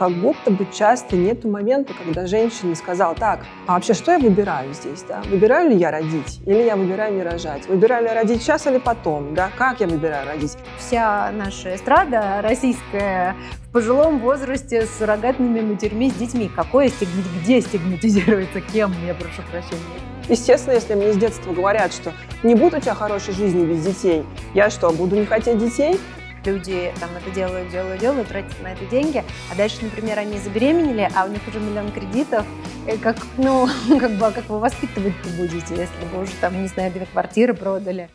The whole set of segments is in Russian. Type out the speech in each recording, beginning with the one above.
как будто бы часто нет момента, когда женщина сказала, так, а вообще что я выбираю здесь, да? Выбираю ли я родить или я выбираю не рожать? Выбираю ли я родить сейчас или потом, да? Как я выбираю родить? Вся наша эстрада российская в пожилом возрасте с суррогатными матерьми, с детьми. Какое стигмат, где стигматизируется, кем, я прошу прощения? Естественно, если мне с детства говорят, что не будет у тебя хорошей жизни без детей, я что, буду не хотеть детей? Люди там это делают, делают, делают, тратят на это деньги, а дальше, например, они забеременели, а у них уже миллион кредитов, и как, ну, как бы, а как вы воспитывать-то будете, если вы уже там, не знаю, две квартиры продали?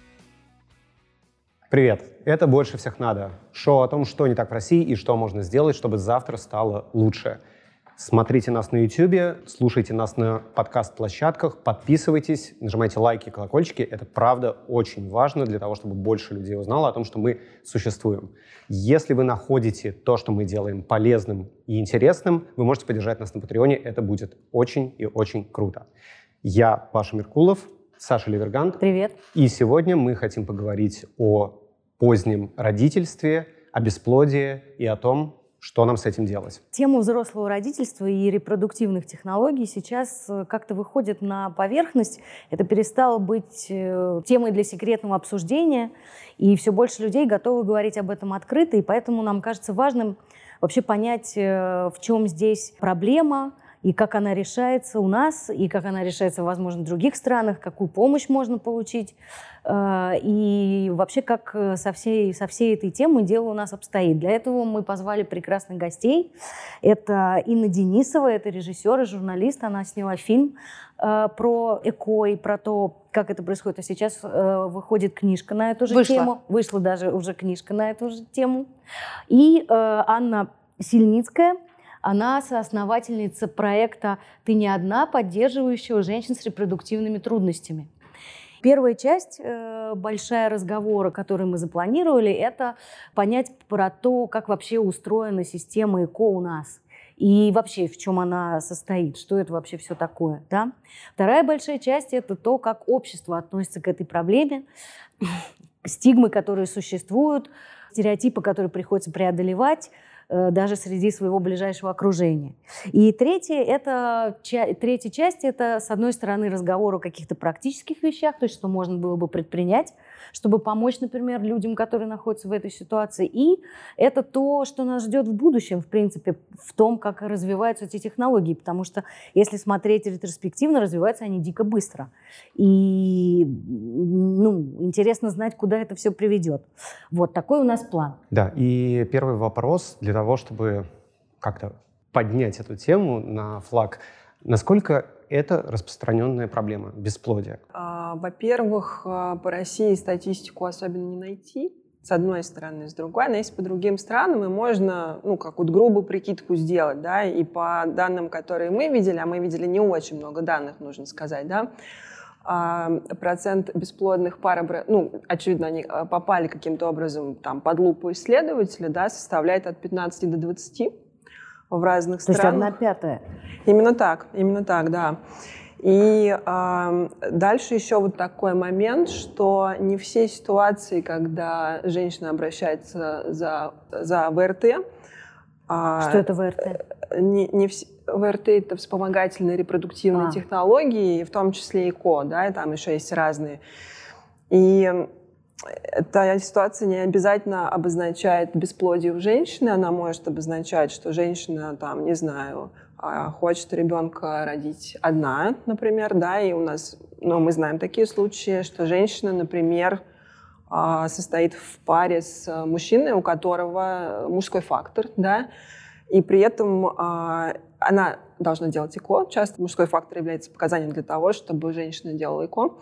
Привет! Это «Больше всех надо» — шоу о том, что не так в России и что можно сделать, чтобы завтра стало лучше — Смотрите нас на YouTube, слушайте нас на подкаст-площадках, подписывайтесь, нажимайте лайки, колокольчики. Это правда очень важно для того, чтобы больше людей узнало о том, что мы существуем. Если вы находите то, что мы делаем, полезным и интересным, вы можете поддержать нас на Патреоне. Это будет очень и очень круто. Я Паша Меркулов, Саша Левергант. Привет. И сегодня мы хотим поговорить о позднем родительстве, о бесплодии и о том, что нам с этим делать? Тема взрослого родительства и репродуктивных технологий сейчас э, как-то выходит на поверхность. Это перестало быть э, темой для секретного обсуждения, и все больше людей готовы говорить об этом открыто, и поэтому нам кажется важным вообще понять, э, в чем здесь проблема, и как она решается у нас, и как она решается, возможно, в других странах, какую помощь можно получить, э, и вообще как э, со всей, со всей этой темой дело у нас обстоит. Для этого мы позвали прекрасных гостей. Это Инна Денисова, это режиссер и журналист, она сняла фильм э, про ЭКО и про то, как это происходит. А сейчас выходит книжка на эту же Вышла. тему. Вышла даже уже книжка на эту же тему. И Анна Сильницкая, она соосновательница проекта «Ты не одна», поддерживающего женщин с репродуктивными трудностями. Первая часть, э, большая разговора, который мы запланировали, это понять про то, как вообще устроена система ЭКО у нас и вообще в чем она состоит, что это вообще все такое. Да? Вторая большая часть – это то, как общество относится к этой проблеме, стигмы, которые существуют, стереотипы, которые приходится преодолевать, даже среди своего ближайшего окружения. И третье, это, третья часть – это, с одной стороны, разговор о каких-то практических вещах, то есть что можно было бы предпринять, чтобы помочь, например, людям, которые находятся в этой ситуации. И это то, что нас ждет в будущем, в принципе, в том, как развиваются эти технологии. Потому что если смотреть ретроспективно, развиваются они дико быстро. И ну, интересно знать, куда это все приведет. Вот такой у нас план. Да, и первый вопрос для того, чтобы как-то поднять эту тему на флаг. Насколько это распространенная проблема бесплодия? А, во-первых, а, по России статистику особенно не найти, с одной стороны, с другой, но если по другим странам, и можно, ну, как вот грубую прикидку сделать, да, и по данным, которые мы видели, а мы видели не очень много данных, нужно сказать, да, а, процент бесплодных пар, ну, очевидно, они попали каким-то образом там под лупу исследователя, да, составляет от 15 до 20 в разных То странах. То есть одна пятая? Именно так, именно так, да. И э, дальше еще вот такой момент, что не все ситуации, когда женщина обращается за, за ВРТ. Э, что это ВРТ? Не, не все, ВРТ это вспомогательные репродуктивные а. технологии, в том числе ИКО, да, и там еще есть разные. И эта ситуация не обязательно обозначает бесплодие у женщины, она может обозначать, что женщина, там, не знаю, а, хочет ребенка родить одна, например, да, и у нас, ну, мы знаем такие случаи, что женщина, например, а, состоит в паре с мужчиной, у которого мужской фактор, да, и при этом а, она должна делать ЭКО. Часто мужской фактор является показанием для того, чтобы женщина делала ЭКО.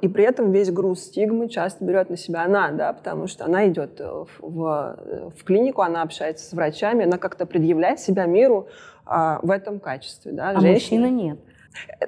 И при этом весь груз стигмы часто берет на себя она, да, потому что она идет в, в, в клинику, она общается с врачами, она как-то предъявляет себя миру а, в этом качестве. Да. А Женщина... мужчина нет.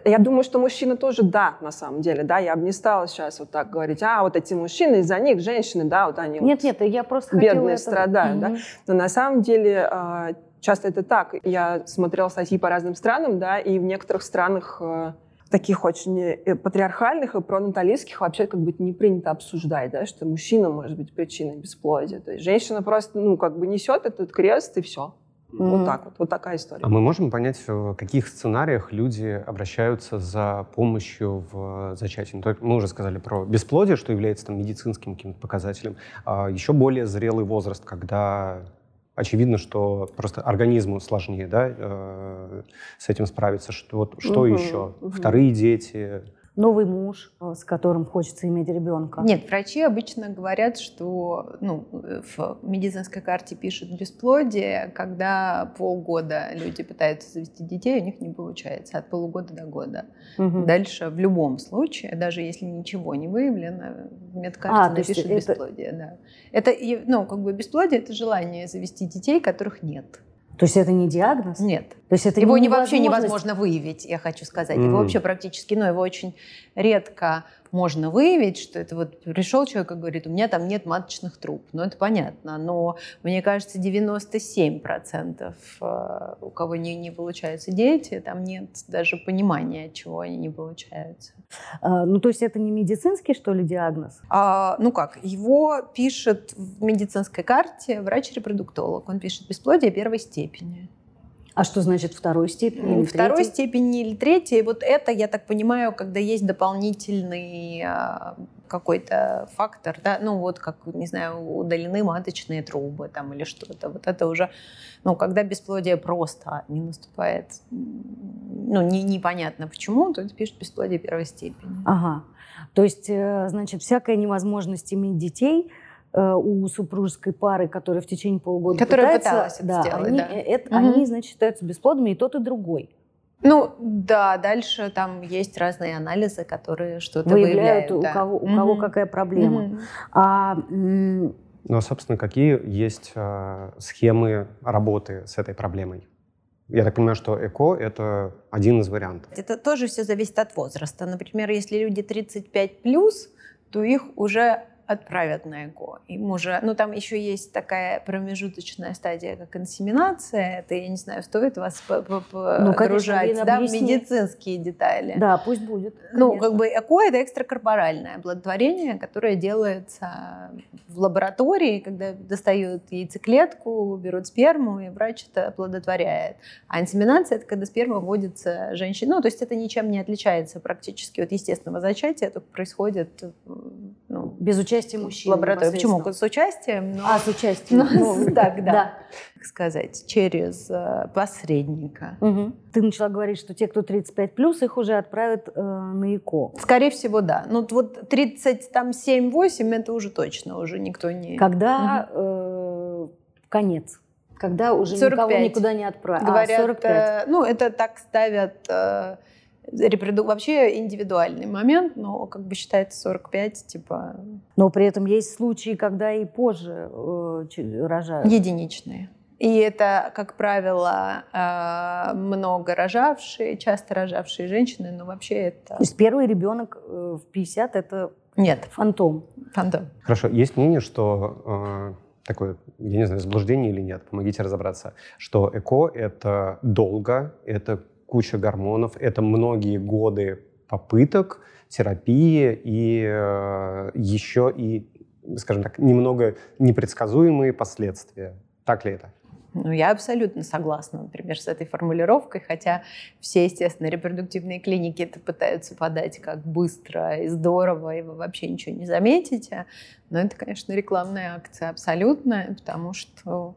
Я думаю, что мужчина тоже да, на самом деле, да, я бы не стала сейчас вот так говорить, а вот эти мужчины, из-за них женщины, да, вот они нет, вот нет, я просто бедные это... страдают, угу. да, но на самом деле а, часто это так. Я смотрела статьи по разным странам, да, и в некоторых странах а, таких очень э, патриархальных и пронаталистских вообще как бы не принято обсуждать, да, что мужчина может быть причиной бесплодия. То есть женщина просто, ну, как бы несет этот крест и все. Mm-hmm. Вот так вот, вот такая история. А мы можем понять, в каких сценариях люди обращаются за помощью в зачатии? Ну, мы уже сказали про бесплодие, что является там, медицинским каким-то показателем. А еще более зрелый возраст, когда очевидно, что просто организму сложнее да, э, с этим справиться. Что, вот, что угу, еще? Угу. Вторые дети? Новый муж, э, с которым хочется иметь ребенка? Нет, врачи обычно говорят, что ну, в медицинской карте пишут бесплодие, когда полгода люди пытаются завести детей, у них не получается, от полугода до года. Угу. Дальше в любом случае, даже если ничего не выявлено, в медкарте а, напишут это... бесплодие. Да. Это, ну, как бы бесплодие – это желание завести детей, которых нет. То есть это не диагноз? Нет. То есть это его не вообще невозможно выявить, я хочу сказать. Mm. Его вообще практически, ну, его очень редко можно выявить, что это вот пришел человек и говорит, у меня там нет маточных труб. Ну, это понятно, но мне кажется, 97% э, у кого не, не получаются дети, там нет даже понимания, от чего они не получаются. А, ну, то есть это не медицинский, что ли, диагноз? А, ну как, его пишет в медицинской карте врач-репродуктолог. Он пишет бесплодие первой степени. А что значит второй степени? Или Второй третьей? степени или третьей. Вот это, я так понимаю, когда есть дополнительный а, какой-то фактор, да, ну вот как, не знаю, удалены маточные трубы там или что-то. Вот это уже, ну, когда бесплодие просто не наступает, ну, не, непонятно почему, то это пишет бесплодие первой степени. Ага. То есть, э, значит, всякая невозможность иметь детей – у супружеской пары, которая в течение полугода Которая пыталась да, сделать, они, да. Э, это, угу. они, значит, считаются бесплодными, и тот, и другой. Ну, да, дальше там есть разные анализы, которые что-то выявляют, выявляют. У, да. кого, у mm кого какая проблема. mm А, ну, а, собственно, какие есть а, схемы работы с этой проблемой? Я так понимаю, что ЭКО – это один из вариантов. Это тоже все зависит от возраста. Например, если люди 35+, то их уже отправят на ЭКО. Им уже, ну там еще есть такая промежуточная стадия, как инсеминация. Это, я не знаю, стоит вас ну, погружать да, в медицинские детали. Да, пусть будет. Конечно. Ну, как бы ЭКО это экстракорпоральное оплодотворение, которое делается в лаборатории, когда достают яйцеклетку, берут сперму, и врач это оплодотворяет. А инсеминация это когда сперма вводится женщине. Ну, то есть это ничем не отличается практически от естественного зачатия, только происходит ну, без участия участием мужчин. Лаборатория. Почему? С участием? Но... А, с участием. Ну, так, да. Как сказать, через э, посредника. Ты начала говорить, что те, кто 35 плюс, их уже отправят э, на ЭКО. Скорее всего, да. Ну вот 37-8 это уже точно, уже никто не... Когда э, конец? Когда уже 45. никого никуда не отправят? А, Говорят, а, 45. ну это так ставят репроду... вообще индивидуальный момент, но как бы считается 45, типа... Но при этом есть случаи, когда и позже э, рожают. Единичные. И это, как правило, э, много рожавшие, часто рожавшие женщины, но вообще это... То есть первый ребенок э, в 50 это Нет. фантом? Фантом. Хорошо. Есть мнение, что э, такое, я не знаю, заблуждение или нет, помогите разобраться, что ЭКО — это долго, это куча гормонов, это многие годы попыток, терапии и э, еще и, скажем так, немного непредсказуемые последствия. Так ли это? Ну, я абсолютно согласна, например, с этой формулировкой, хотя все, естественно, репродуктивные клиники это пытаются подать как быстро и здорово, и вы вообще ничего не заметите. Но это, конечно, рекламная акция абсолютная, потому что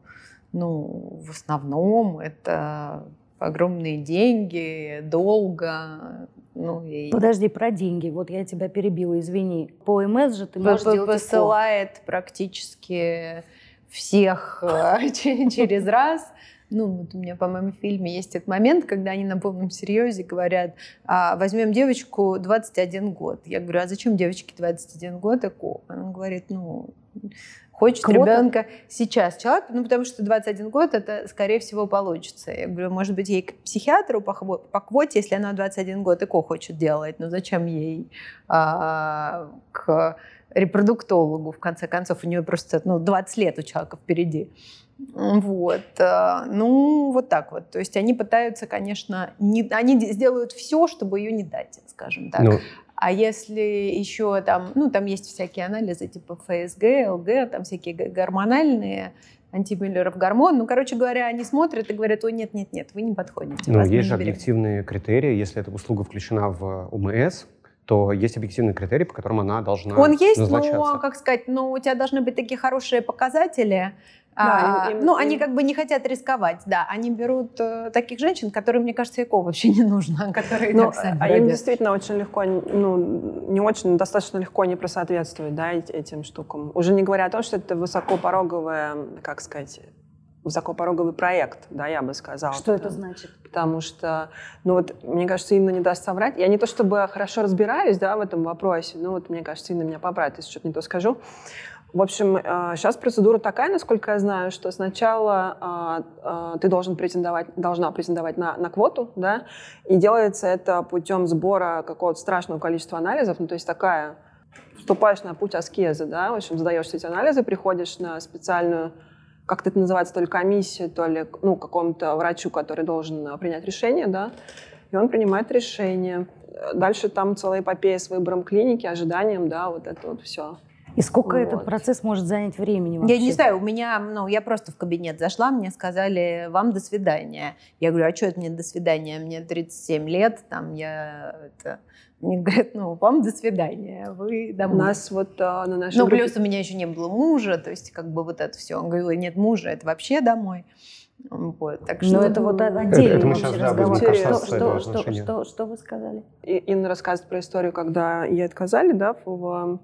ну, в основном это огромные деньги, долго. Ну, и... Подожди, про деньги. Вот я тебя перебила, извини. По МС же ты можешь делать Посылает ЭКО. практически всех э, через раз. Ну, вот у меня, по-моему, в фильме есть этот момент, когда они на полном серьезе говорят, а, возьмем девочку 21 год. Я говорю, а зачем девочке 21 год? Он говорит, ну, хочет Квота? ребенка сейчас человек, ну, потому что 21 год, это, скорее всего, получится. Я говорю, может быть, ей к психиатру по, по квоте, если она 21 год ЭКО хочет делать, но зачем ей а, к репродуктологу, в конце концов, у нее просто ну, 20 лет у человека впереди. Вот. А, ну, вот так вот. То есть они пытаются, конечно, не, они сделают все, чтобы ее не дать, скажем так. Ну, а если еще там, ну, там есть всякие анализы типа ФСГ, ЛГ, там всякие гормональные, антимюллеров гормон. Ну, короче говоря, они смотрят и говорят, ой, нет-нет-нет, вы не подходите. Ну, есть же не берем». объективные критерии. Если эта услуга включена в УМС, то есть объективные критерии, по которым она должна Он есть, но, как сказать, ну, у тебя должны быть такие хорошие показатели. Да, А, им- им- ну, они им- как бы не хотят рисковать, да. Они берут э, таких женщин, которым, мне кажется, ЭКО вообще не нужно, которые Ну, так сами а им действительно очень легко, ну, не очень, достаточно легко не просоответствовать, да, эт- этим штукам. Уже не говоря о том, что это высокопороговая, как сказать, высокопороговый проект, да, я бы сказала. Что это значит? Потому что, ну вот, мне кажется, Инна не даст соврать. Я не то чтобы хорошо разбираюсь, да, в этом вопросе, но вот, мне кажется, Инна меня поправит, если что-то не то скажу. В общем, сейчас процедура такая, насколько я знаю, что сначала а, а, ты должен претендовать, должна претендовать на, на квоту, да, и делается это путем сбора какого-то страшного количества анализов, ну, то есть такая, вступаешь на путь аскезы, да, в общем, сдаешь все эти анализы, приходишь на специальную как это называется, то ли комиссию, то ли ну, какому-то врачу, который должен а, принять решение, да, и он принимает решение. Э, Дальше там целая эпопея с выбором клиники, ожиданием, да, вот это вот все. И сколько этот Вот. процесс может занять времени Я вообще? не знаю, у меня, ну, я просто в кабинет зашла, мне сказали, вам до свидания. Я говорю, а что это мне до свидания? Мне 37 лет, там я, это... Мне говорят, ну, вам до свидания, вы У домой. нас вот а, на нашей Ну, группе- плюс у меня еще не было мужа, то есть как бы вот это все. Он говорил, нет мужа, это вообще домой. Вот, так что... Ну, это вот отдельный это мы вообще сейчас, да, разговор. будем Что- что, что, что, что вы сказали? И Инна рассказывает про историю, когда ей отказали, да, в,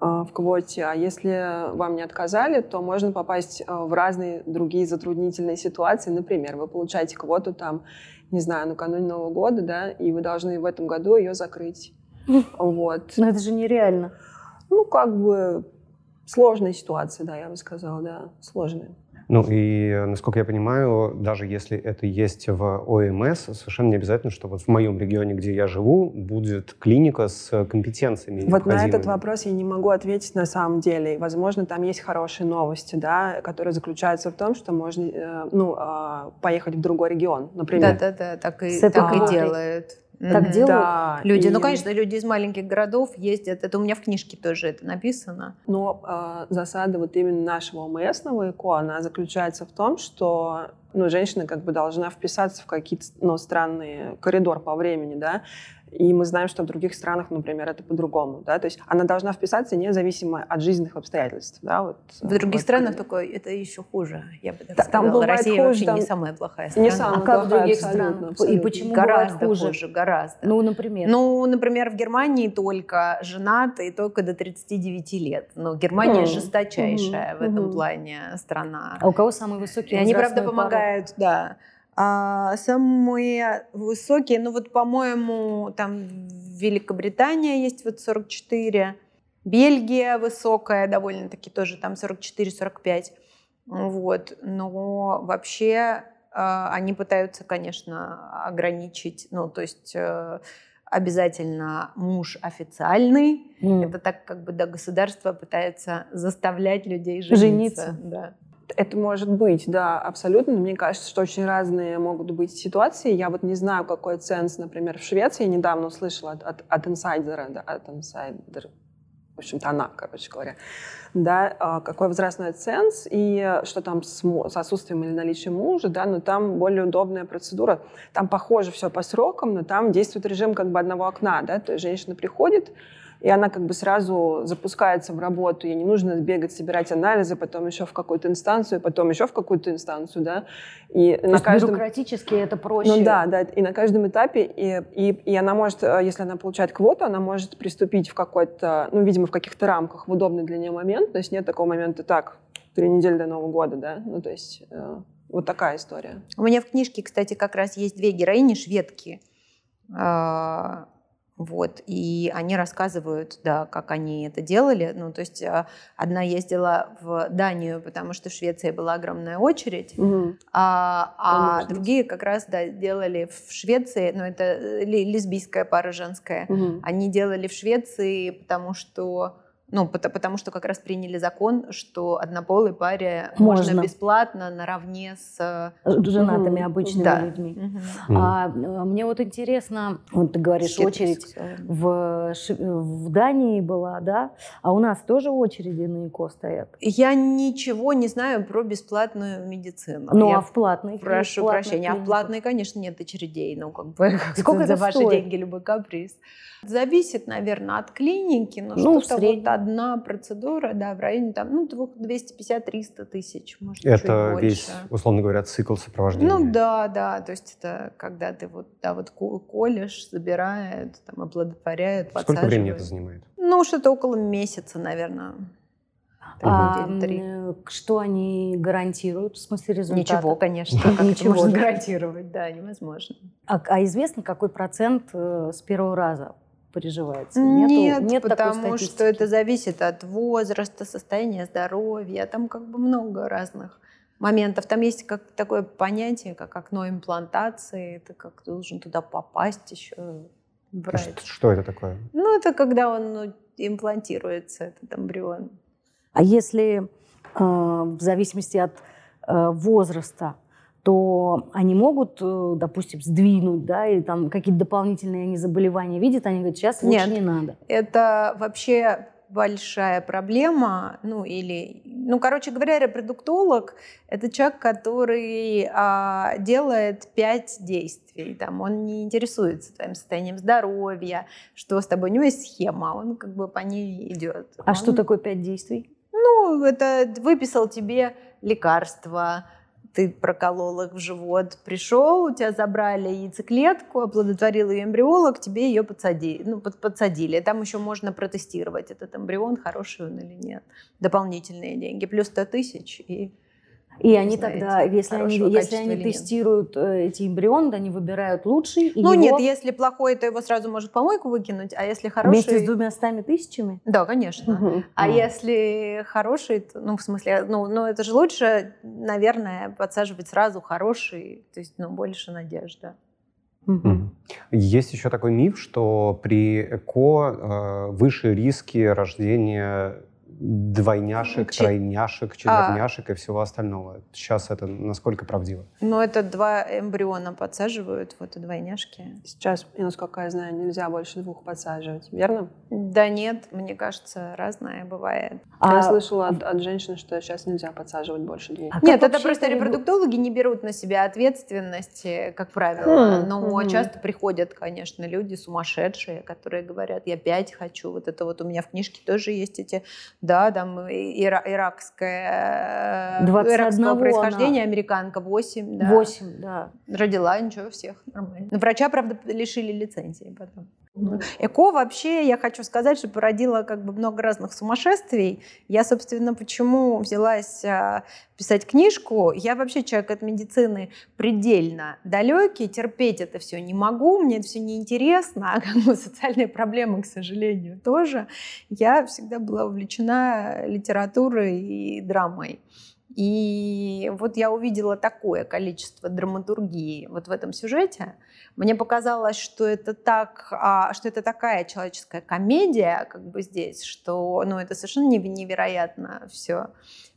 в квоте. А если вам не отказали, то можно попасть а, в разные другие затруднительные ситуации. Например, вы получаете квоту там, не знаю, накануне Нового года, да, и вы должны в этом году ее закрыть. Вот. Ну, это же нереально. Ну, как бы сложная ситуация, да, я бы сказала, да, сложная. Ну и, насколько я понимаю, даже если это есть в ОМС, совершенно не обязательно, что вот в моем регионе, где я живу, будет клиника с компетенциями Вот на этот вопрос я не могу ответить на самом деле. Возможно, там есть хорошие новости, да, которые заключаются в том, что можно э, ну, а, поехать в другой регион, например. Да-да-да, так и, С так и делают. Так делают? Да, Люди, и- ну, конечно, люди из маленьких городов ездят. Это у меня в книжке тоже это написано. Но а, засада вот именно нашего ОМСного ЭКО, она заключается в том, что ну, женщина как бы должна вписаться в какие-то ну, странные коридор по времени, да, и мы знаем, что в других странах, например, это по-другому, да, то есть она должна вписаться независимо от жизненных обстоятельств, да, вот. В других Вот. странах такое, это еще хуже, я бы так Да, там сказала. бывает Россия хуже, вообще там не самая плохая страна. Не самая А как в других абсолютно, странах? И почему Гораздо бывает хуже? хуже, гораздо. Ну, например. Ну, например, в Германии только женатые только до 39 лет. Но Германия Мгм. жесточайшая в этом Мгм. плане страна. а у кого самый высокий И они, правда, порог? помогают, да. А самые высокие, ну вот, по-моему, там Великобритания есть вот 44, Бельгия высокая довольно-таки тоже, там 44-45. Вот. Но вообще а, они пытаются, конечно, ограничить, ну, то есть э, обязательно муж официальный. М. Это так как бы, да, государство пытается заставлять людей жениться. Жениться. Да. Это может быть, да, абсолютно. Но мне кажется, что очень разные могут быть ситуации. Я вот не знаю, какой ценз, например, в Швеции. Я недавно услышала от, от, от инсайдера, да, от инсайдера, в общем-то, она, короче говоря, да, а, какой возрастной ценз и что там с, с отсутствием или наличием мужа, да, но там более удобная процедура. Там похоже все по срокам, но там действует режим как бы одного окна, да, то есть женщина приходит, и она как бы сразу запускается в работу, ей не нужно бегать, собирать анализы, потом еще в какую-то инстанцию, потом еще в какую-то инстанцию, да, и То на есть каждом... бюрократически это проще. Ну да, да, и на каждом этапе, и, и, и она может, э, если она получает квоту, она может приступить в какой-то, ну, видимо, в каких-то рамках, в удобный для нее момент, то есть нет такого момента, так, три недели до Нового года, да, ну, то есть э, вот такая история. У меня в книжке, кстати, как раз есть две героини шведки. Вот, и они рассказывают, да, как они это делали. Ну, то есть а, одна ездила в Данию, потому что в Швеции была огромная очередь, Мгм. а, а другие как раз, да, делали в Швеции, ну, это ли- лесбийская пара женская, Мгм. они делали в Швеции, потому что Ну, потому, потому что как раз приняли закон, что однополой паре можно, Можно. бесплатно наравне с... С Женатыми обычными Да. людьми. Мгм. А, э, мне вот интересно, вот ты говоришь, Скидки очередь в, в Дании была, да? А у нас тоже очереди на ЭКО стоят. Я ничего не знаю про бесплатную медицину. Ну, Я а в платной? прошу прощения. А в клинике? платной, конечно, нет очередей. Ну, как бы Сколько за это ваши стоит? деньги любой каприз. Зависит, наверное, от клиники, но Ну, что-то вот одна процедура, да, в районе там, ну, 250-300 тысяч, может, чуть Это больше. весь, условно говоря, цикл сопровождения. Ну да, да, то есть это когда ты вот, да, вот ко- колешь, забирают, там, оплодотворяют, Сколько времени это занимает? Ну, что-то около месяца, наверное. А, что они гарантируют в смысле результата? Ничего, конечно, как это Ничего, можно гарантировать, да, невозможно. А, а известно, какой процент э, с первого раза приживается? Нету- Нет, нет такой потому что это зависит от возраста, состояния здоровья, там как бы много разных моментов. Там есть как такое понятие, как окно имплантации, ты как должен туда попасть еще, брать. Что, что это такое? Ну, это когда он ну, имплантируется, этот эмбрион. А если э, в зависимости от э, возраста, то они могут, э, допустим, сдвинуть, да, или там какие-то дополнительные они заболевания видят, они говорят, сейчас лучше Нет. не надо. Это вообще большая проблема, ну или, ну, короче говоря, репродуктолог – это человек, который а, делает пять действий, там, он не интересуется твоим состоянием здоровья, что с тобой, у него есть схема, он как бы по ней идет. А что Он- такое пять действий? Ну, это выписал тебе лекарство, ты проколол их в живот, пришел, у тебя забрали яйцеклетку, оплодотворил ее эмбриолог, тебе ее подсадили, ну, под- подсадили. Там еще можно протестировать этот эмбрион, хороший он или нет. Дополнительные деньги, плюс 100 тысяч. И И они знаете, тогда, если они, если они или нет. тестируют э, эти эмбрионы, они выбирают лучший, и ну его нет, если плохой, то его сразу может помойку выкинуть, а если вместе хороший... с двумя стами тысячами. Да, конечно. Мгм. А Мгм. если хороший, то, ну, в смысле, ну, ну, это же лучше, наверное, подсаживать сразу хороший, то есть, ну, больше надежда. Мгм. Есть еще такой миф, что при ЭКО э, выше риски рождения двойняшек, Че- тройняшек, четверняшек и всего остального. Сейчас это насколько правдиво? Ну, это два эмбриона подсаживают, вот и двойняшки. Сейчас, и насколько я знаю, нельзя больше двух подсаживать, верно? Да нет, мне кажется, разное бывает. я А- слышала от, от женщин, что сейчас нельзя подсаживать больше двух. А Нет, это просто это репродуктологи не берут на себя ответственности, как правило. Хм, Но мгм. часто приходят, конечно, люди сумасшедшие, которые говорят, я пять хочу. Вот это вот у меня в книжке тоже есть эти, да, там ира- иракская, 21 иракского она. происхождения, американка 8, да. Восемь, да. Родила, ничего, всех нормально. Врача, правда, лишили лицензии потом. ЭКО вообще, я хочу сказать, что породила как бы много разных сумасшествий. Я, собственно, почему взялась а, писать книжку. Я вообще человек от медицины предельно далекий, терпеть это все не могу, мне это все неинтересно, а как бы социальные проблемы, к сожалению, тоже. Я всегда была увлечена литературой и драмой. И вот я увидела такое количество драматургии вот в этом сюжете. Мне показалось, что это так, а, что это такая человеческая комедия, как бы здесь, что, ну, это совершенно неверо- невероятно все,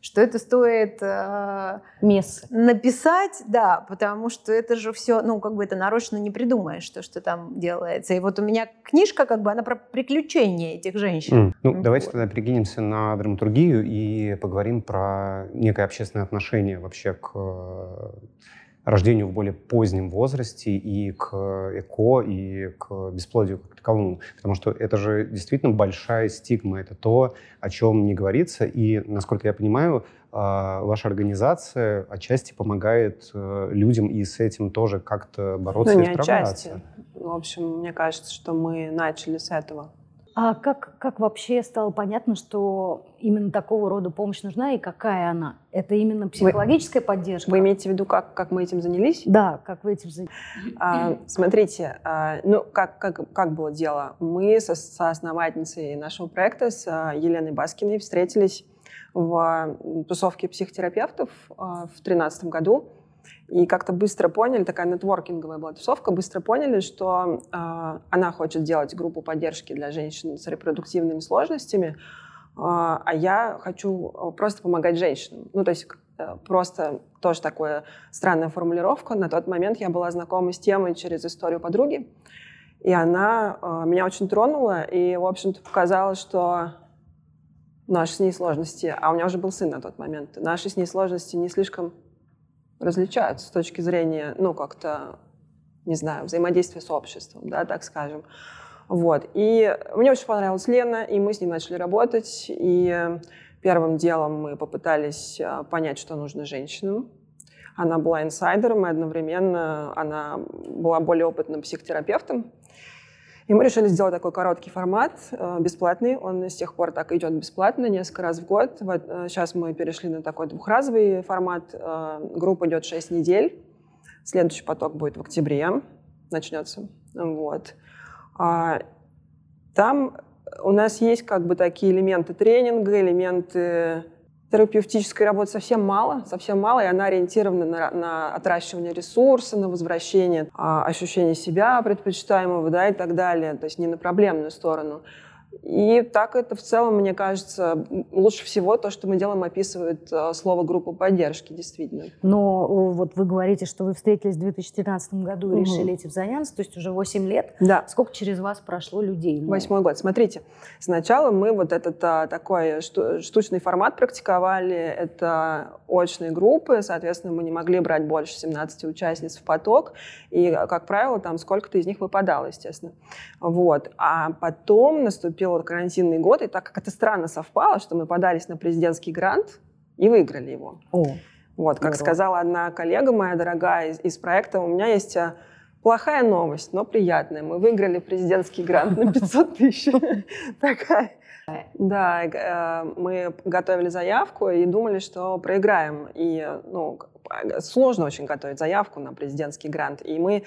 что это стоит э, Месс. написать, да, потому что это же все, ну, как бы это нарочно не придумаешь, то, что там делается. И вот у меня книжка, как бы, она про приключения этих женщин. М. Ну, Вот. давайте тогда перекинемся на драматургию и поговорим про некое общественное отношение вообще к э, рождению в более позднем возрасте и к ЭКО, и к бесплодию как таковому. Потому что это же действительно большая стигма. Это то, о чем не говорится. И, насколько я понимаю, э, ваша организация отчасти помогает э, людям и с этим тоже как-то бороться Ну, и не справляться. отчасти. В общем, мне кажется, что мы начали с этого. А как, как вообще стало понятно, что именно такого рода помощь нужна и какая она? Это именно психологическая поддержка? Вы имеете в виду, как, как мы этим занялись? Да, как вы этим за- А, смотрите, а, ну как, как, как было дело? Мы со, соосновательницей нашего проекта, с а, Еленой Баскиной, встретились в тусовке психотерапевтов а, в 2013 году. И как-то быстро поняли, такая нетворкинговая была тусовка, быстро поняли, что а, она хочет делать группу поддержки для женщин с репродуктивными сложностями, а, а я хочу э, просто помогать женщинам. Ну, то есть э, просто тоже такая странная формулировка. На тот момент я была знакома с темой через историю подруги, и она э, меня очень тронула и, в общем-то, показала, что наши с ней сложности, а у меня уже был сын на тот момент, наши с ней сложности не слишком различаются с точки зрения, ну, как-то, не знаю, взаимодействия с обществом, да, так скажем. Вот. И мне очень понравилась Лена, и мы с ней начали работать. И первым делом мы попытались а, понять, что нужно женщинам. Она была инсайдером, и одновременно она была более опытным психотерапевтом. И мы решили сделать такой короткий формат, а, бесплатный. Он с тех пор так идет бесплатно, несколько раз в год. Вот сейчас а, мы перешли на такой двухразовый формат. Группа идет 6 недель. Следующий поток будет в октябре, начнется. Вот. А, там у нас есть как бы такие элементы тренинга, элементы терапевтической работы совсем мало, совсем мало, и она ориентирована на, на отращивание ресурса, на возвращение а, ощущения себя предпочитаемого, да, и так далее, то есть не на проблемную сторону. И так это в целом, мне кажется, лучше всего то, что мы делаем, описывает э, слово группа поддержки, действительно. Но вот вы говорите, что вы встретились в 2013 году и угу. решили этим заняться, то есть уже 8 лет. Да. Сколько через вас прошло людей? Ну? Восьмой год. Смотрите, сначала мы вот этот а, такой штучный формат практиковали, это очные группы, соответственно, мы не могли брать больше 17 участниц в поток, и, как правило, там сколько-то из них выпадало, естественно. Вот. А потом наступил наступил карантинный год, и так как это странно совпало, что мы подались на президентский грант и выиграли его. О, вот, как здорово. сказала одна коллега моя дорогая из, из проекта, у меня есть а, плохая новость, но приятная. Мы выиграли президентский грант на 500 тысяч. Такая. Да, э, мы готовили заявку и думали, что проиграем. И ну, сложно очень готовить заявку на президентский грант. И мы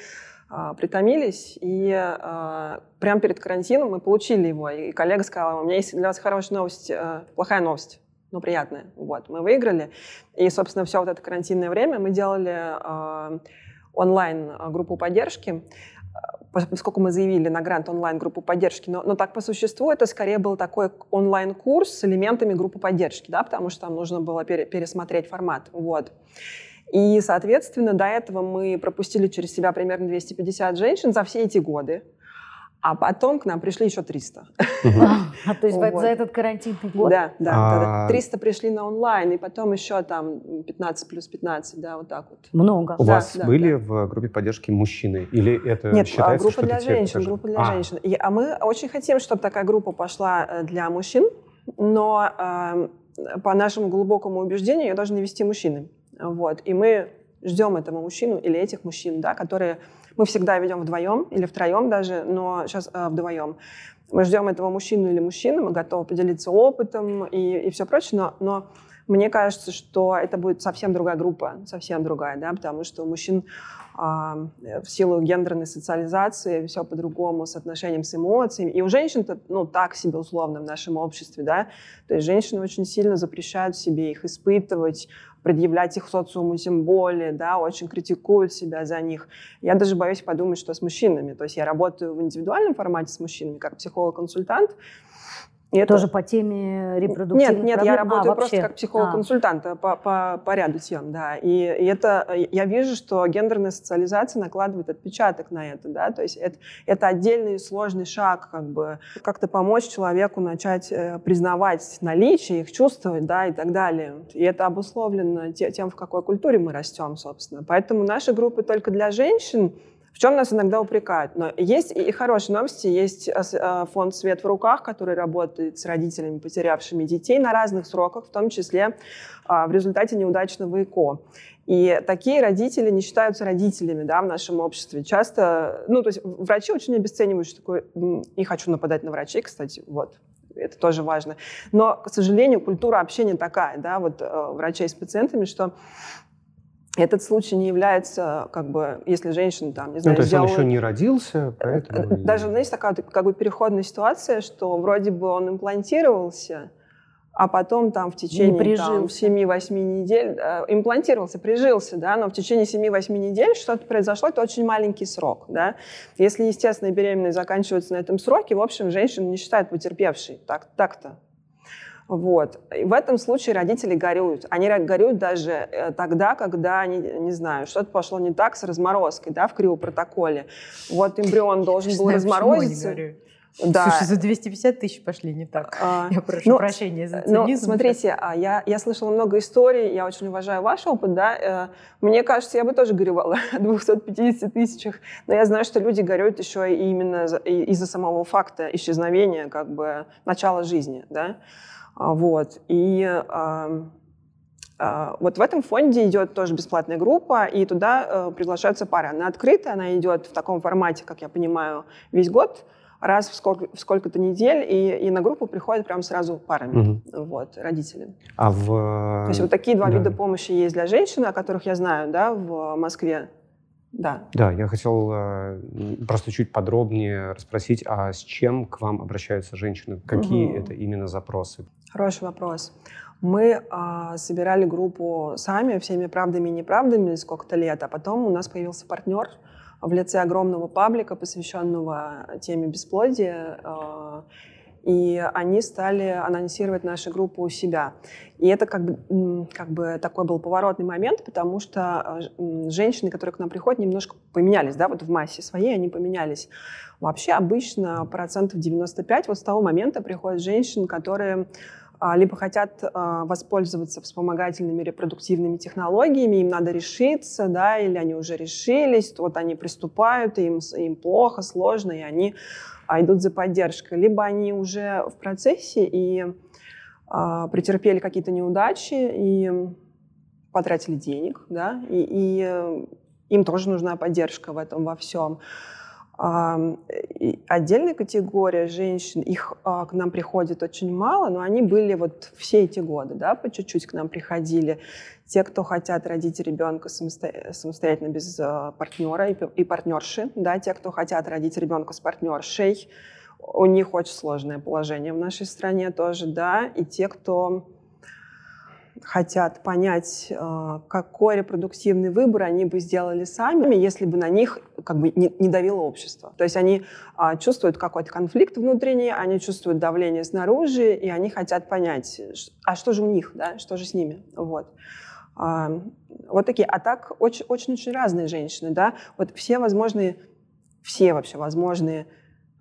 притомились, и а, прямо перед карантином мы получили его. И коллега сказала, у меня есть для вас хорошая новость, а, плохая новость, но приятная. Вот, мы выиграли. И, собственно, все вот это карантинное время мы делали а, онлайн-группу поддержки, поскольку мы заявили на грант онлайн-группу поддержки, но, но так по существу это скорее был такой онлайн-курс с элементами группы поддержки, да, потому что там нужно было пере, пересмотреть формат. Вот. И, соответственно, до этого мы пропустили через себя примерно 250 женщин за все эти годы. А потом к нам пришли еще 300. А, то есть за этот карантинный год? Да, да. 300 а пришли на онлайн, и потом еще там 15 плюс 15, да, вот так вот. Много. У вас были в группе поддержки мужчины? Или это Нет, считается, группа для женщин, группа для женщин. А мы очень хотим, чтобы такая группа пошла э, для мужчин, но эм, по нашему глубокому убеждению ее должны вести мужчины. Вот. И мы ждем этого мужчину или этих мужчин, да, которые мы всегда ведем вдвоем или втроем даже, но сейчас э, вдвоем. Мы ждем этого мужчину или мужчину, мы готовы поделиться опытом и, и все прочее, но, но мне кажется, что это будет совсем другая группа, совсем другая, да, потому что у мужчин а, в силу гендерной социализации все по-другому с отношением с эмоциями. И у женщин-то, ну, так себе условно в нашем обществе, да, то есть женщины очень сильно запрещают себе их испытывать, предъявлять их социуму тем более, да, очень критикуют себя за них. Я даже боюсь подумать, что с мужчинами. То есть я работаю в индивидуальном формате с мужчинами, как психолог-консультант, и это... Тоже по теме репродуктивных Нет, нет, проблем? я работаю а, просто как психолог-консультант а. по, по, по ряду тем, да. И, и это, я вижу, что гендерная социализация накладывает отпечаток на это, да, то есть это, это отдельный сложный шаг, как бы, как-то помочь человеку начать э, признавать наличие, их чувствовать, да, и так далее. И это обусловлено тем, в какой культуре мы растем, собственно. Поэтому наши группы только для женщин, чем нас иногда упрекают. Но есть и хорошие новости. Есть э, э, фонд «Свет в руках», который работает с родителями, потерявшими детей на разных сроках, в том числе а, в результате неудачного ЭКО. И такие родители не считаются родителями да, в нашем обществе. Часто, ну, то есть врачи очень обесценивают, что такое, не хочу нападать на врачей, кстати, вот, это тоже важно. Но, к сожалению, культура общения такая, да, вот э, врачей с пациентами, что этот случай не является, как бы, если женщина там, не знаю, ну, то есть сделала... он еще не родился, поэтому... Даже, знаете, такая как бы переходная ситуация, что вроде бы он имплантировался, а потом там в течение там, 7-8 недель э, имплантировался, прижился, да, но в течение 7-8 недель что-то произошло, это очень маленький срок, да. Если естественная беременность заканчивается на этом сроке, в общем, женщина не считает потерпевшей, так, так-то. Вот. И в этом случае родители горюют. Они горюют даже э, тогда, когда, они, не знаю, что-то пошло не так с разморозкой, да, в криопротоколе. Вот эмбрион должен был разморозиться. Да. Слушай, за 250 тысяч пошли не так. А, я прошу ну, прощения за цинизм. Ну, смотрите, а я, я слышала много историй, я очень уважаю ваш опыт, да. Э, мне кажется, я бы тоже горевала о 250 тысячах, но я знаю, что люди горюют еще и именно из-за самого факта исчезновения, как бы, начала жизни, да. А, вот. И а, вот в этом фонде идет тоже бесплатная группа, и туда э, приглашаются пары. Она открытая, она идет в таком формате, как я понимаю, весь год, раз в, сколько, в сколько-то недель, и, и на группу приходят прям сразу парами, угу. вот, родители. А в... То есть вот такие два да. вида помощи есть для женщин, о которых я знаю, да, в Москве. Да. Да, я хотел э, просто чуть подробнее расспросить, а с чем к вам обращаются женщины? Какие угу. это именно запросы? Хороший вопрос. Мы а, собирали группу сами, всеми правдами и неправдами сколько-то лет, а потом у нас появился партнер в лице огромного паблика, посвященного теме бесплодия. А, и они стали анонсировать нашу группу у себя. И это как бы, как бы такой был поворотный момент, потому что э, женщины, которые к нам приходят, немножко поменялись, да, вот в массе своей они поменялись. Вообще обычно процентов 95 вот с того момента приходят женщины, которые а, либо хотят а, воспользоваться вспомогательными репродуктивными технологиями, им надо решиться, да, или они уже решились, вот они приступают, им, им плохо, сложно, и они а, идут за поддержкой. Либо они уже в процессе и а, претерпели какие-то неудачи и потратили денег, да, и, и им тоже нужна поддержка в этом во всем. Отдельная категория женщин, их а, к нам приходит очень мало, но они были вот все эти годы, да, по чуть-чуть к нам приходили. Те, кто хотят родить ребенка самостоятельно без а, партнера и партнерши, да, те, кто хотят родить ребенка с партнершей, у них очень сложное положение в нашей стране тоже, да, и те, кто хотят понять, э, какой репродуктивный выбор они бы сделали сами, если бы на них как бы не, давило общество. То есть они а, чувствуют какой-то конфликт внутренний, они чувствуют давление снаружи, и они хотят понять, а что же у них, да, что же с ними. Вот. А, вот такие. А так очень-очень разные женщины, да. Вот все возможные, все вообще возможные,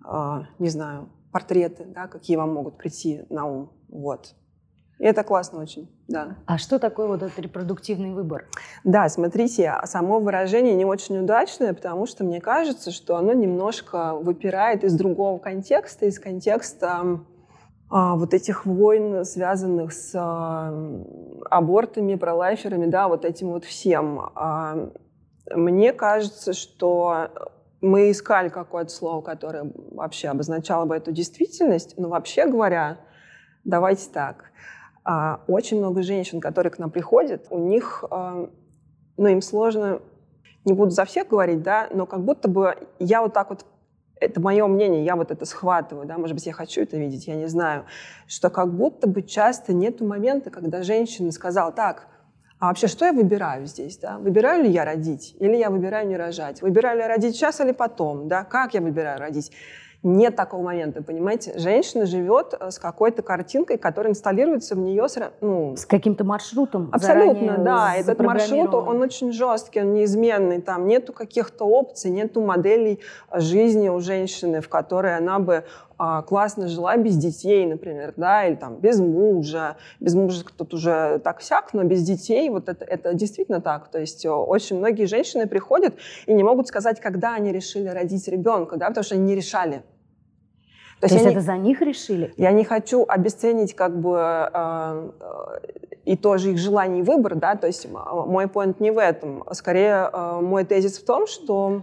а, не знаю, портреты, да, какие вам могут прийти на ум. Вот. И это классно очень, да. А что такое вот этот репродуктивный выбор? Да, смотрите, само выражение не очень удачное, потому что мне кажется, что оно немножко выпирает из другого контекста, из контекста а, вот этих войн, связанных с а, абортами, пролайферами, да, вот этим вот всем. А, мне кажется, что мы искали какое-то слово, которое вообще обозначало бы эту действительность, но вообще говоря, давайте так. А очень много женщин, которые к нам приходят, у них, а, ну, им сложно, не буду за всех говорить, да, но как будто бы я вот так вот это мое мнение, я вот это схватываю, да, может быть, я хочу это видеть, я не знаю, что как будто бы часто нет момента, когда женщина сказала, так, а вообще что я выбираю здесь, да? Выбираю ли я родить или я выбираю не рожать? Выбираю ли я родить сейчас или потом, да? Как я выбираю родить? Нет такого момента, понимаете? Женщина живет э, с какой-то картинкой, которая инсталируется в нее ну, с каким-то маршрутом. Абсолютно, да. Этот маршрут, он очень жесткий, он неизменный. Там нету каких-то опций, нету моделей жизни у женщины, в которой она бы а, классно жила без детей, например, да, или там без мужа. Без мужа тут уже так сяк, но без детей вот это, это действительно так. То есть очень многие женщины приходят и не могут сказать, когда они решили родить ребенка, да, потому что они не решали. То, То есть, есть это за них решили? Я не хочу обесценить как бы э, и тоже их желание и выбор, да, то есть мой point не в этом. Скорее, э, мой тезис в том, что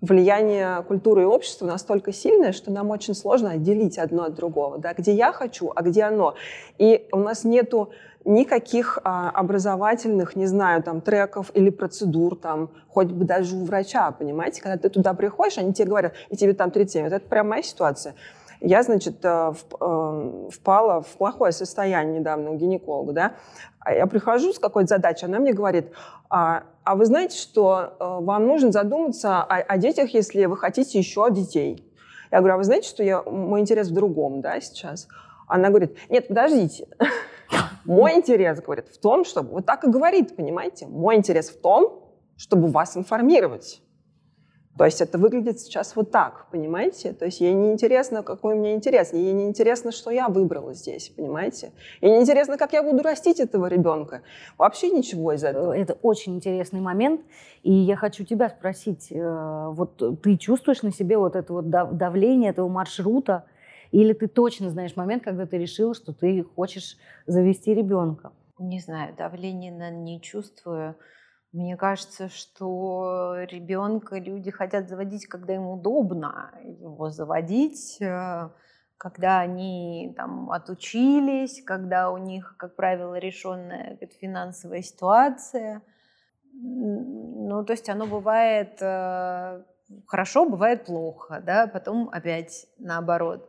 влияние культуры и общества настолько сильное, что нам очень сложно отделить одно от другого, да, где я хочу, а где оно. И у нас нету никаких а, образовательных, не знаю, там, треков или процедур, там, хоть бы даже у врача, понимаете, когда ты туда приходишь, они тебе говорят, и тебе там 37, вот это прям моя ситуация. Я, значит, э, э, впала в плохое состояние недавно у гинеколога, да. А я прихожу с какой-то задачей, она мне говорит, а, а вы знаете, что э, вам нужно задуматься о, о детях, если вы хотите еще детей. Я говорю, а вы знаете, что я, мой интерес в другом, да, сейчас? Она говорит, нет, подождите. Мой интерес, говорит, в том, чтобы... Вот так и говорит, понимаете? Мой интерес в том, чтобы вас информировать. То есть это выглядит сейчас вот так, понимаете? То есть ей не интересно, какой меня интерес, ей не интересно, что я выбрала здесь, понимаете? Ей не интересно, как я буду растить этого ребенка. Вообще ничего из этого. Это очень интересный момент, и я хочу тебя спросить, э, вот ты чувствуешь на себе вот это вот давление этого маршрута, или ты точно знаешь момент, когда ты решила, что ты хочешь завести ребенка? Не знаю, давления, наверное, не чувствую. Мне кажется, что ребенка люди хотят заводить, когда им удобно его заводить, э, когда они там отучились, когда у них, как правило, решенная финансовая ситуация. Ну, то есть оно бывает э, хорошо, бывает плохо, да, потом опять наоборот.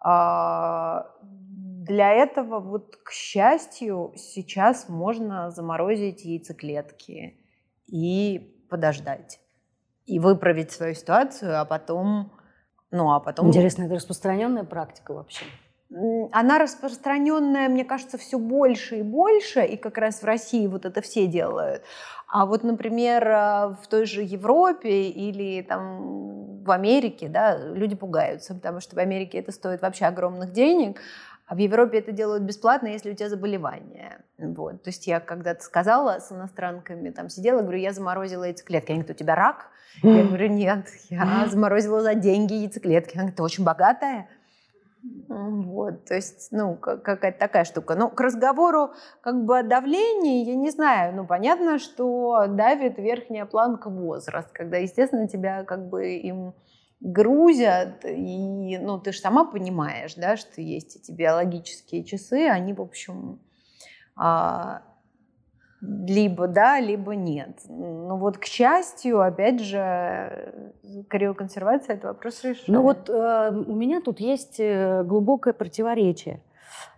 А, для этого, вот, к счастью, сейчас можно заморозить яйцеклетки и подождать. И выправить свою ситуацию, а потом... Ну, а потом... Интересно, это распространенная практика вообще? Она распространенная, мне кажется, все больше и больше, и как раз в России вот это все делают. А вот, например, а, в той же Европе или там в Америке, да, люди пугаются, потому что в Америке это стоит вообще огромных денег, а в Европе это делают бесплатно, если у тебя заболевание. Вот. То есть я когда-то сказала с иностранками, там сидела, говорю, я заморозила яйцеклетки. Они говорят, у тебя рак? Я говорю, нет, я заморозила за деньги яйцеклетки. Она говорит, ты очень богатая. Вот, то есть, ну, какая-то такая штука. Ну, к разговору как бы о давлении, я не знаю, ну, понятно, что давит верхняя планка возраст, когда, естественно, тебя как бы им грузят, и, ну, ты же сама понимаешь, да, что есть эти биологические часы, они, в общем, а, либо да, либо нет. Ну вот, к счастью, опять же, криоконсервация – это вопрос решения. Ну вот э, у меня тут есть э, глубокое противоречие.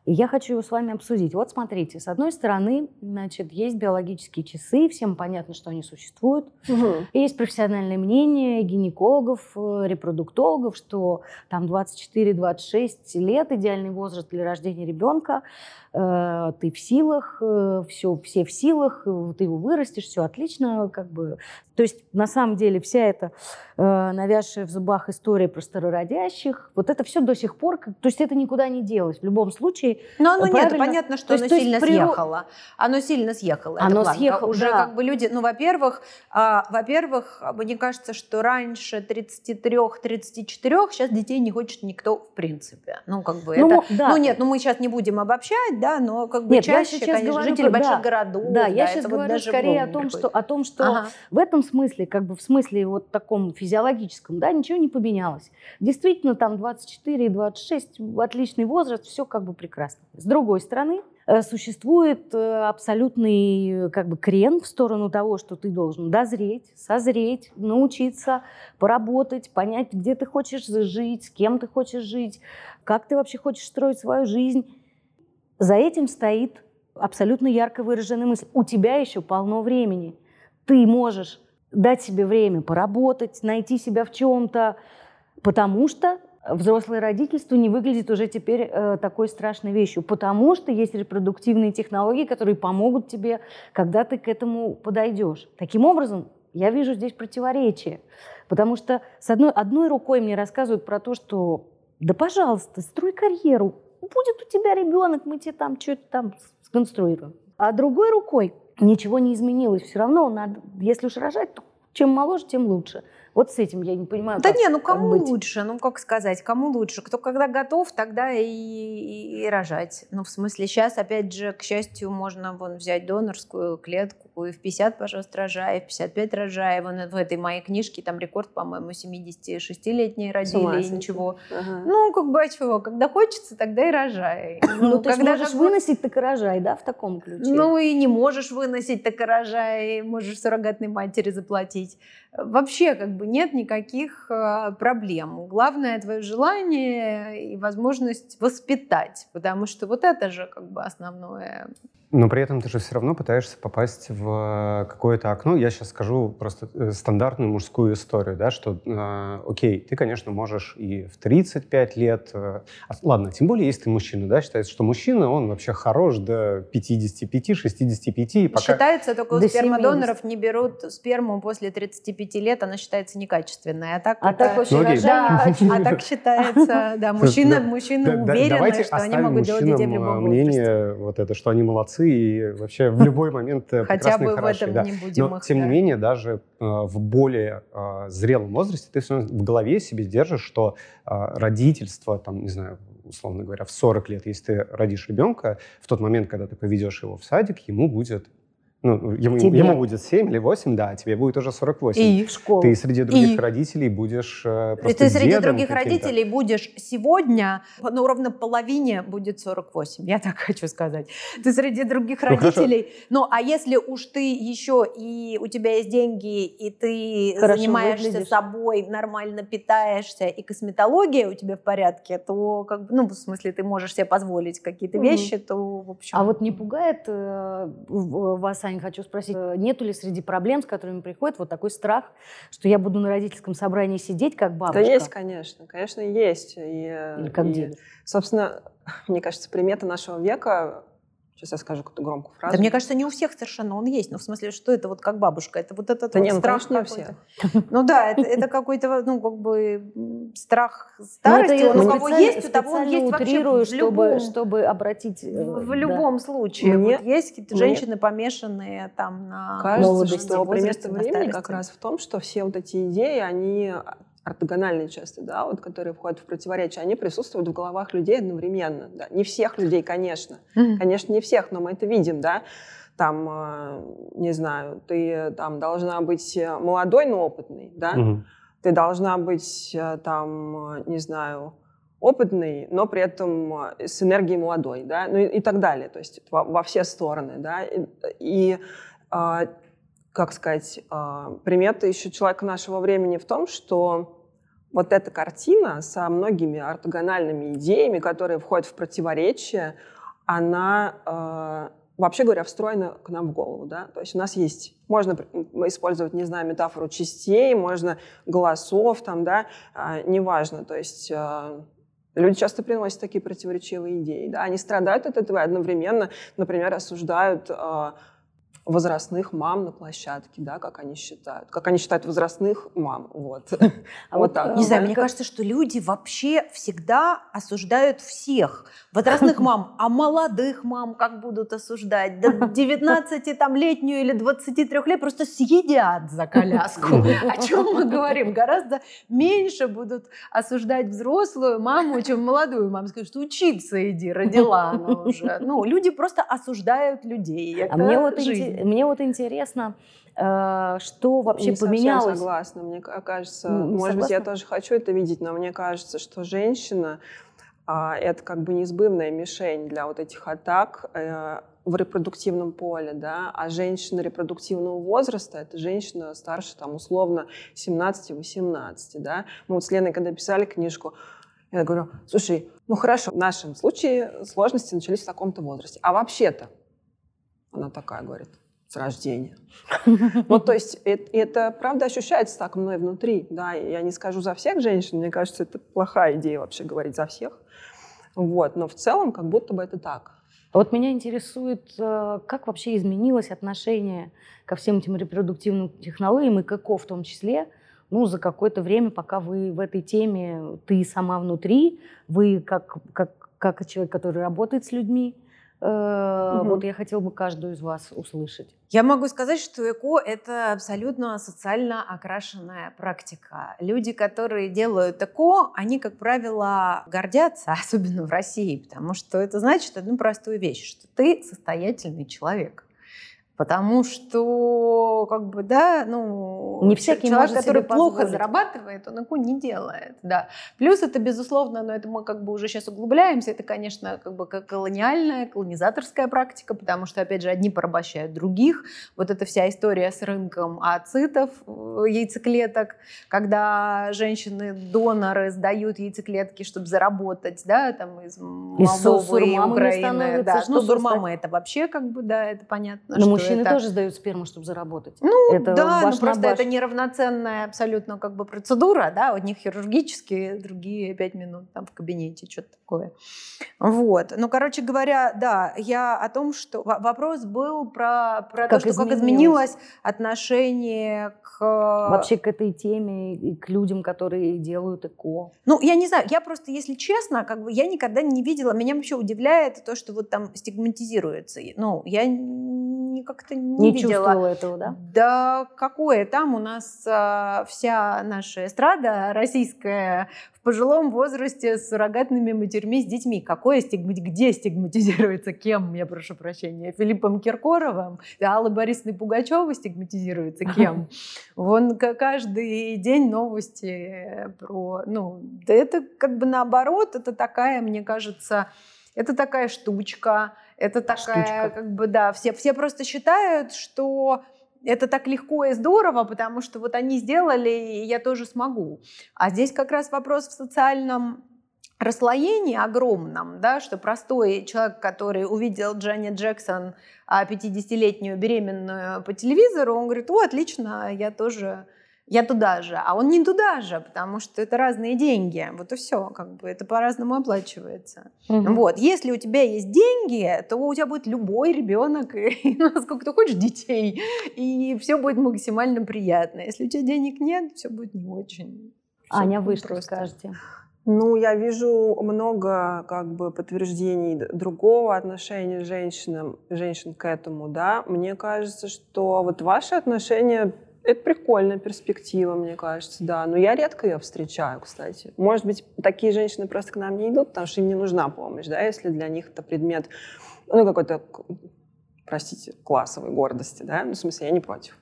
И я хочу его с вами обсудить. Вот смотрите, с одной стороны, значит, есть биологические часы, всем понятно, что они существуют. Угу. Есть профессиональное мнение гинекологов, э, репродуктологов, что там 24-26 лет идеальный возраст для рождения ребенка. Э, ты в силах, все, э, все в силах, ты его вырастешь, все отлично, как бы. То есть на самом деле вся эта навязшая в зубах история про старородящих, вот это все до сих пор, то есть это никуда не делось. В любом случае но оно правильно? нет, понятно, что то оно есть, сильно есть, съехало. Оно сильно съехало. Оно съехало, Уже да. как бы люди, ну, во-первых, а, во-первых, мне кажется, что раньше 33-34 сейчас детей не хочет никто в принципе. Ну, как бы ну, это... Да. Ну, нет, ну мы сейчас не будем обобщать, да, но как бы нет, чаще, конечно, говорю, жители да, больших городов. Да, я сейчас говорю вот скорее о том, что, о том, что ага. в этом смысле, как бы в смысле вот таком физиологическом, да, ничего не поменялось. Действительно, там 24 и 26 отличный возраст, все как бы прекрасно прекрасно. С другой стороны, э, существует э, абсолютный как бы крен в сторону того, что ты должен дозреть, созреть, научиться, поработать, понять, где ты хочешь жить, с кем ты хочешь жить, как ты вообще хочешь строить свою жизнь. За этим стоит абсолютно ярко выраженная мысль. У тебя еще полно времени. Ты можешь дать себе время поработать, найти себя в чем-то, потому что взрослое родительство не выглядит уже теперь э, такой страшной вещью, потому что есть репродуктивные технологии, которые помогут тебе, когда ты к этому подойдешь. Таким образом, я вижу здесь противоречие, потому что с одной, одной рукой мне рассказывают про то, что да, пожалуйста, строй карьеру, будет у тебя ребенок, мы тебе там что-то там сконструируем. А другой рукой ничего не изменилось, все равно надо, если уж рожать, то чем моложе, тем лучше. Вот с этим я не понимаю. Да как, не, ну кому быть. лучше? Ну как сказать, кому лучше? Кто когда готов, тогда и, и, и рожать. Ну в смысле сейчас, опять же, к счастью, можно вон взять донорскую клетку и в 50, пожалуйста, рожай, в 55 рожай. Вон в этой моей книжке там рекорд, по-моему, 76-летние родили и ничего. Ага. Ну как бы а чего? Когда хочется, тогда и рожай. Ну, ну ты когда можешь выносить, так и рожай, да, в таком ключе? Ну и не можешь выносить, так и рожай. Можешь суррогатной матери заплатить. Вообще как бы нет никаких а, проблем. Главное твое желание и возможность воспитать, потому что вот это же как бы основное. Но при этом ты же все равно пытаешься попасть в какое-то окно. Я сейчас скажу просто э, стандартную мужскую историю, да, что, э, окей, ты, конечно, можешь и в 35 лет... Э, ладно, тем более, если ты мужчина, да, считается, что мужчина, он вообще хорош до 55-65. Пока... Считается, только у спермодоноров не берут сперму после 35 лет, она считается некачественной. А так, а это... так очень ну, да, а так считается, да, мужчина, мужчины уверены, что они могут делать детей в любом мнение вот это, что они молодцы, молодцы и вообще в любой момент э, Хотя бы в этом не будем Но, тем не менее, даже э, в более э, зрелом возрасте ты в голове себе держишь, что родительство, там, не знаю, условно говоря, в 40 лет, если ты родишь ребенка, в тот момент, когда ты поведешь его в садик, ему будет ну, ему, ему будет 7 или 8, да, а тебе будет уже 48. И в школу. Ты среди других и... родителей будешь э, просто Ты среди других родителей будешь сегодня, ну, ровно половине будет 48, я так хочу сказать. Ты среди других ну, родителей, хорошо. ну, а если уж ты еще и у тебя есть деньги, и ты хорошо занимаешься выглядишь. собой, нормально питаешься, и косметология у тебя в порядке, то, как ну, в смысле, ты можешь себе позволить какие-то угу. вещи, то, в общем... А вот не пугает э, вас, Аня, хочу спросить, э, нету ли среди проблем, с которыми приходит вот такой страх, что я буду на родительском собрании сидеть как бабушка? Да есть, конечно, конечно, есть. И, Или как и, дедушка. Собственно, мне кажется, примета нашего века Сейчас я скажу какую-то громкую фразу. Да мне кажется, не у всех совершенно он есть. Ну, в смысле, что это вот как бабушка? Это вот этот да вот нет, ну, страх не у всех. Ну да, это, это какой-то, ну, как бы страх старости. это он у кого есть, у того он есть вообще в любом, чтобы, чтобы обратить... Э, в, в любом случае. Мне, вот есть какие-то женщины, помешанные там на Кажется, молодости, что пример времени как раз в том, что все вот эти идеи, они ортогональные часто, да, вот, которые входят в противоречие, они присутствуют в головах людей одновременно. Да. Не всех людей, конечно. Mm-hmm. Конечно, не всех, но мы это видим, да. Там, э, не знаю, ты там должна быть молодой, но опытный, да. Mm-hmm. Ты должна быть э, там, не знаю, опытный, но при этом с энергией молодой, да, ну и, и так далее, то есть во, во все стороны, да, и, и а, как сказать, а, примета еще человека нашего времени в том, что вот эта картина со многими ортогональными идеями, которые входят в противоречие, она, а, вообще говоря, встроена к нам в голову. Да? То есть у нас есть, можно использовать, не знаю, метафору частей, можно голосов, там, да, а, неважно. То есть Люди часто приносят такие противоречивые идеи. Да? Они страдают от этого и одновременно, например, осуждают возрастных мам на площадке, да, как они считают. Как они считают возрастных мам. Вот. А вот так. Не знаю, мне кажется, что люди вообще всегда осуждают всех. Возрастных мам, а молодых мам как будут осуждать? До 19-летнюю или 23 лет просто съедят за коляску. О чем мы говорим? Гораздо меньше будут осуждать взрослую маму, чем молодую маму. Скажут, что учиться иди, родила она уже. Ну, люди просто осуждают людей. Это а мне вот жизнь мне вот интересно, э, что вообще не поменялось? Согласна. Мне кажется, не может согласна? быть, я тоже хочу это видеть, но мне кажется, что женщина а, это как бы неизбывная мишень для вот этих атак э, в репродуктивном поле, да, а женщина репродуктивного возраста, это женщина старше, там, условно, 17-18, да. Мы вот с Леной, когда писали книжку, я говорю, слушай, ну хорошо, в нашем случае сложности начались в таком-то возрасте, а вообще-то, она такая говорит, с рождения. Ну, то есть это, правда ощущается так мной внутри. Да, я не скажу за всех женщин, мне кажется, это плохая идея вообще говорить за всех. Вот, но в целом как будто бы это так. Вот меня интересует, э, как вообще изменилось отношение ко всем этим репродуктивным технологиям и к ЭКО в том числе, ну, за какое-то время, пока вы в этой теме, ты сама внутри, вы как, как, как человек, который работает с людьми, Угу. Вот я хотела бы каждую из вас услышать. Я могу сказать, что ЭКО – это абсолютно социально окрашенная практика. Люди, которые делают ЭКО, они, как правило, гордятся, особенно в России, потому что это значит одну простую вещь, что ты состоятельный человек. Потому что, как бы, да, ну, не всякий человек, может который себе плохо позволить. зарабатывает, он ИКУ не делает, да. Плюс это, безусловно, но это мы как бы уже сейчас углубляемся, это, конечно, как бы колониальная, колонизаторская практика, потому что, опять же, одни порабощают других. Вот эта вся история с рынком ацитов, э, яйцеклеток, когда женщины-доноры сдают яйцеклетки, чтобы заработать, да, там из Молдовы и сурмамами Украины. Да. Ну, сурмамы это вообще как бы, да, это понятно, Но что мужчины это... тоже сдают сперму, чтобы заработать. Ну, это да, баш на просто баш. это неравноценная абсолютно как бы процедура, да, у них хирургические, другие пять минут там в кабинете, что-то такое. Вот. Ну, короче говоря, да, я о том, что во- вопрос был про, про Как то, что как изменилось. изменилось отношение к... Вообще к этой теме и к людям, которые делают ЭКО. Ну, я не знаю, я просто, если честно, как бы я никогда не видела, меня вообще удивляет то, что вот там стигматизируется. Ну, я не как-то не, Не, видела. чувствовала этого, да? Да какое там у нас а, вся наша эстрада российская в пожилом возрасте с суррогатными матерьми, с детьми. Какое стигмати... Где стигматизируется? Кем, я прошу прощения? Филиппом Киркоровым? Алла Борисовна Пугачева стигматизируется кем? Вон каждый день новости про... Ну, да это как бы наоборот, это такая, мне кажется, это такая штучка, это такая, Штучка. как бы, да, все, все просто считают, что это так легко и здорово, потому что вот они сделали, и я тоже смогу. А здесь как раз вопрос в социальном расслоении огромном, да, что простой человек, который увидел Джанет Джексон а, 50-летнюю беременную по телевизору, он говорит, о, отлично, я тоже, я туда же. А он не туда же, потому что это разные деньги. Вот и все, как бы это по-разному оплачивается. Мгм. Вот, если у тебя есть деньги, то у тебя будет любой ребенок, и насколько ты хочешь детей, и все будет максимально приятно. Если у тебя денег нет, все будет не очень. Аня, вы что просто. скажете? Ну, я вижу много как бы подтверждений другого отношения женщин, женщин к этому, да. Мне кажется, что вот ваши отношения это прикольная перспектива, мне кажется, да. Но я редко ее встречаю, кстати. Может быть, такие женщины просто к нам не идут, потому что им не нужна помощь, да, если для них это предмет, ну, какой-то, простите, классовой гордости, да. Ну, в смысле, я не против.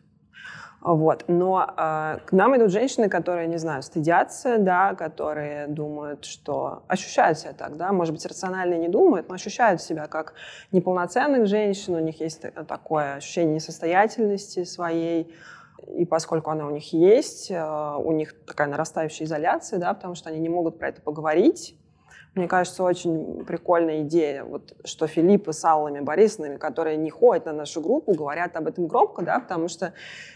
Вот. Но э, к нам идут женщины, которые, не знаю, стыдятся, да, которые думают, что ощущают себя так, да, может быть, рационально не думают, но ощущают себя как неполноценных женщин, у них есть та- такое ощущение несостоятельности своей, и поскольку она у них есть, э, у них такая нарастающая изоляция, да, потому что они не могут про это поговорить. Мне кажется, очень прикольная идея, вот, что Филиппы с Аллами Борисовнами, которые не ходят на нашу группу, говорят об этом громко, да, потому что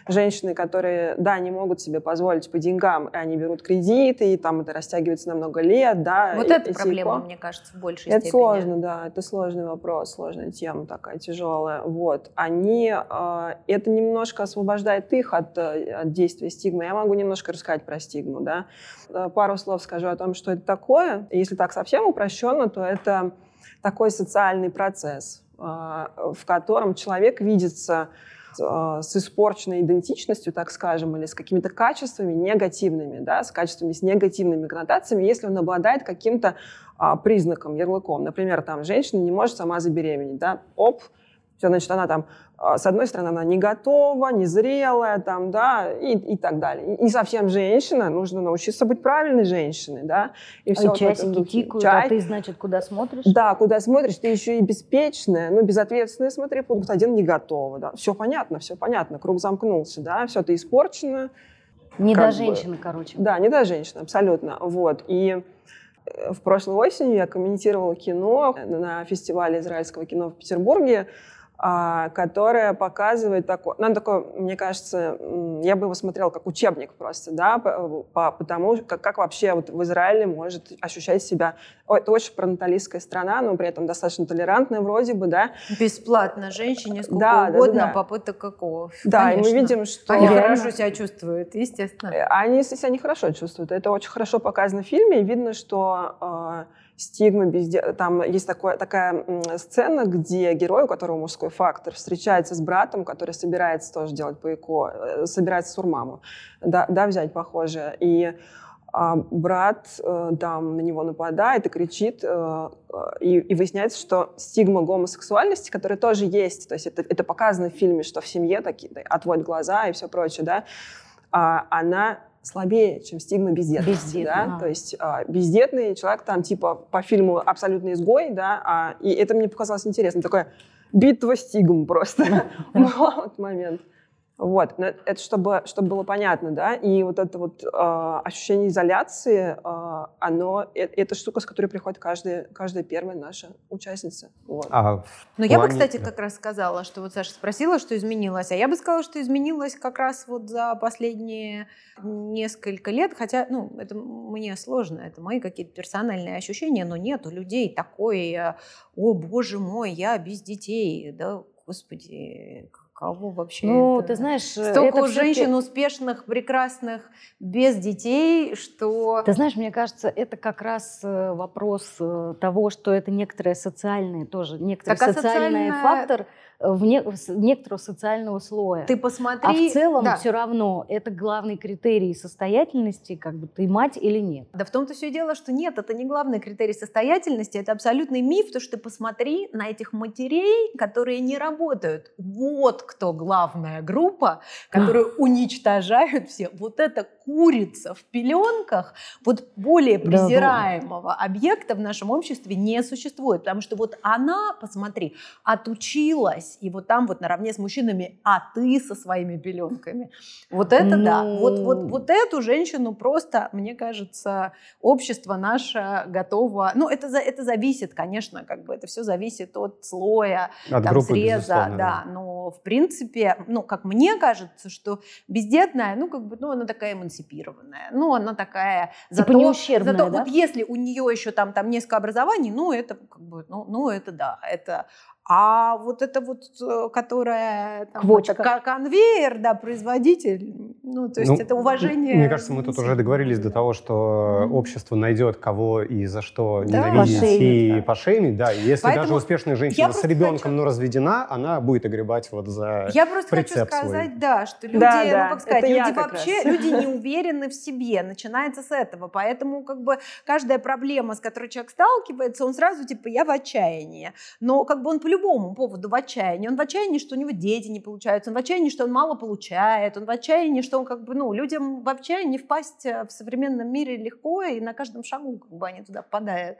женщины, которые, да, не могут себе позволить по деньгам, и они берут кредиты, и там это растягивается на много лет, да. Вот и- это эти проблема, икон- мне кажется, в большей это степени. сложно, да, это сложный вопрос, сложная тема такая тяжелая. Вот, они, э, это немножко освобождает их от, э, от действия стигмы. Я могу немножко рассказать про стигму, да. Э, Пару слов скажу о том, что это такое. Если так совсем упрощенно, то это такой социальный процесс, э, в котором человек видится э, с испорченной идентичностью, так скажем, или с какими-то качествами негативными, да, с качествами с негативными коннотациями, если он обладает каким-то а, признаком, ярлыком. Например, там женщина не может сама забеременеть, да, оп, все, значит, она там, а, с одной стороны, она не готова, незрелая, там, да, и, и так далее. Не совсем женщина, нужно научиться быть правильной женщиной, да. И всё и вот в этом часики тикают, Чай- а ты, значит, куда смотришь? да, куда смотришь, ты еще и беспечная, ну, безответственная, смотри, пункт один не готова, да. Все понятно, все понятно, круг замкнулся, да, все, ты испорчено, Не до бы. женщины, короче. да, не до женщин, абсолютно. Вот. И э, в прошлой осенью я комментировала кино на фестивале израильского кино в Петербурге, а, которое показывает такое, ну, оно такое, мне кажется, я бы его смотрела как учебник просто, да, по, по- потому как, как вообще вот в Израиле может ощущать себя, это очень пронаталистская страна, но при этом достаточно толерантная вроде бы, да, Бесплатно женщине сколько Да, да, угодно да, да. попыток какого. да, и мы Конечно. видим, что... Они Реально. хорошо себя чувствуют, естественно. Э, Они себя нехорошо чувствуют. Это очень хорошо показано в фильме. И видно, что э, стигма безде... Там есть такое, такая сцена, где герой, у которого мужской фактор, встречается с братом, который собирается тоже делать по ЭКО, э, собирается сурмаму, да, да, взять похожее. И а брат э, там на него нападает и кричит, э, э, и, и выясняется, что стигма гомосексуальности, которая тоже есть, то есть это, это показано в фильме, что в семье такие да, отводят глаза и все прочее, да, а, она слабее, чем стигма бездетности. Бездетный, да? А. То есть а, бездетный человек там типа по фильму абсолютно изгой, да, а, и это мне показалось интересно, такое битва стигм просто вот момент. Вот, но это чтобы, чтобы было понятно, да, и вот это вот э, ощущение изоляции, э, оно, это, это штука, с которой приходит каждая, каждая первая наша участница. Вот. А, ну, я бы, кстати, как раз сказала, что вот Саша спросила, что изменилось, а я бы сказала, что изменилось как раз вот за последние несколько лет, хотя, ну, это мне сложно, это мои какие-то персональные ощущения, но нет у людей такой, э, о, боже мой, я без детей, да, господи, кого вообще? Ну, это... ты знаешь, столько это женщин успешных, прекрасных, без детей, что... Ты знаешь, мне кажется, это как раз э, вопрос э, того, что это некоторые социальные тоже, некоторый так, а социальный социальная... фактор, в не, некоторого социального слоя. Ты посмотри. А в целом да. все равно это главный критерий состоятельности, как бы ты мать или нет. Да в том-то все дело, что нет, это не главный критерий состоятельности, это абсолютный миф, то что ты посмотри на этих матерей, которые не работают. Вот кто главная группа, которую уничтожают все. Вот эта курица в пеленках, вот более презираемого объекта в нашем обществе не существует, потому что вот она, посмотри, отучилась осталась, и вот там вот наравне с мужчинами, а ты со своими пеленками. Вот это ну... да. Вот, вот, ну. вот эту женщину просто, мне кажется, общество наше готово... Ну, это, это зависит, конечно, как бы это все зависит от слоя, от там, группы, среза, да, да. Но, в принципе, ну, как мне кажется, что бездетная, ну, как бы, ну, она такая эмансипированная, ну, она такая... Типа зато, ущербная, зато да? вот если у нее еще там, там несколько образований, ну, это как бы, ну, ну это да, это а вот это вот, э, которая там, Квочка. Это конвейер, да, производитель, ну, то есть ну, это уважение. Мне кажется, мы тут уже договорились до того, что mm-hmm. общество найдет кого и за что да, ненавидеть пошеймить, и да. пошеймить, да. Если Поэтому даже успешная женщина с ребенком, хочу... но разведена, она будет огребать вот за Я просто хочу сказать, свой. да, что люди, да, да, ну, как сказать, люди вообще, люди не уверены в себе, начинается с этого, поэтому как бы каждая проблема, с которой человек сталкивается, он сразу типа, я в отчаянии, но как бы он по любому поводу в отчаянии. Он в отчаянии, что у него дети не получаются, он в отчаянии, что он мало получает, он в отчаянии, что он как бы, ну, людям в отчаянии впасть э, в современном мире легко, и на каждом шагу как бы они туда попадают.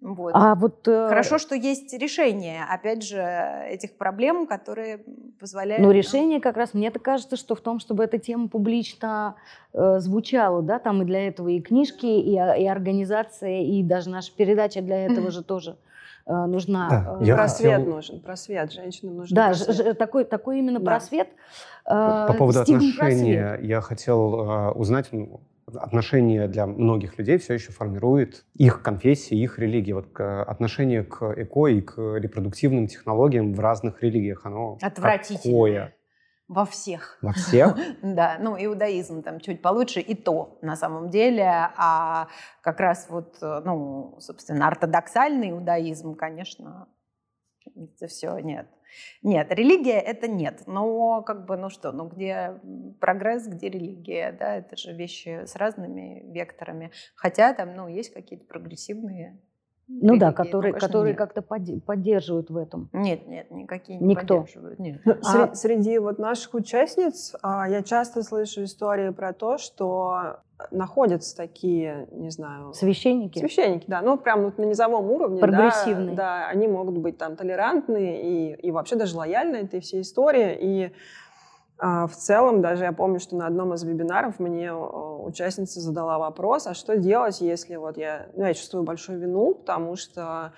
Вот. А вот, э... Хорошо, что есть решение, опять же, этих проблем, которые позволяют... Ну, решение как раз, мне так кажется, что в том, чтобы эта тема публично э, звучала, да, там и для этого и книжки, и, и организация, и даже наша передача для этого же тоже нужна. Да, э, просвет хотел... нужен, просвет, женщинам нужен да, просвет. Ж, такой, такой именно да. просвет. По э, поводу отношения просвет. я хотел узнать, ну, отношения для многих людей все еще формирует их конфессия, их религия. Вот отношение к эко и к репродуктивным технологиям в разных религиях, оно Отвратительное. какое? Во всех. Во всех? да, ну иудаизм там чуть получше, и то на самом деле, а как раз вот, ну, собственно, ортодоксальный иудаизм, конечно, это все нет. Нет, религия это нет. Но как бы, ну что, ну где прогресс, где религия, да, это же вещи с разными векторами. Хотя там, ну, есть какие-то прогрессивные ну да, которые, ну, которые как-то поддерживают в этом. Нет, нет, никакие не Никто. поддерживают. Нет. Ну, а... Среди вот наших участниц а, я часто слышу истории про то, что находятся такие, не знаю... Священники? Священники, да. Ну, прям вот на низовом уровне. Прогрессивные. Да, да, они могут быть там толерантные и, и вообще даже лояльны этой всей истории. И в целом, даже я помню, что на одном из вебинаров мне участница задала вопрос, а что делать, если вот я, ну, я чувствую большую вину, потому что,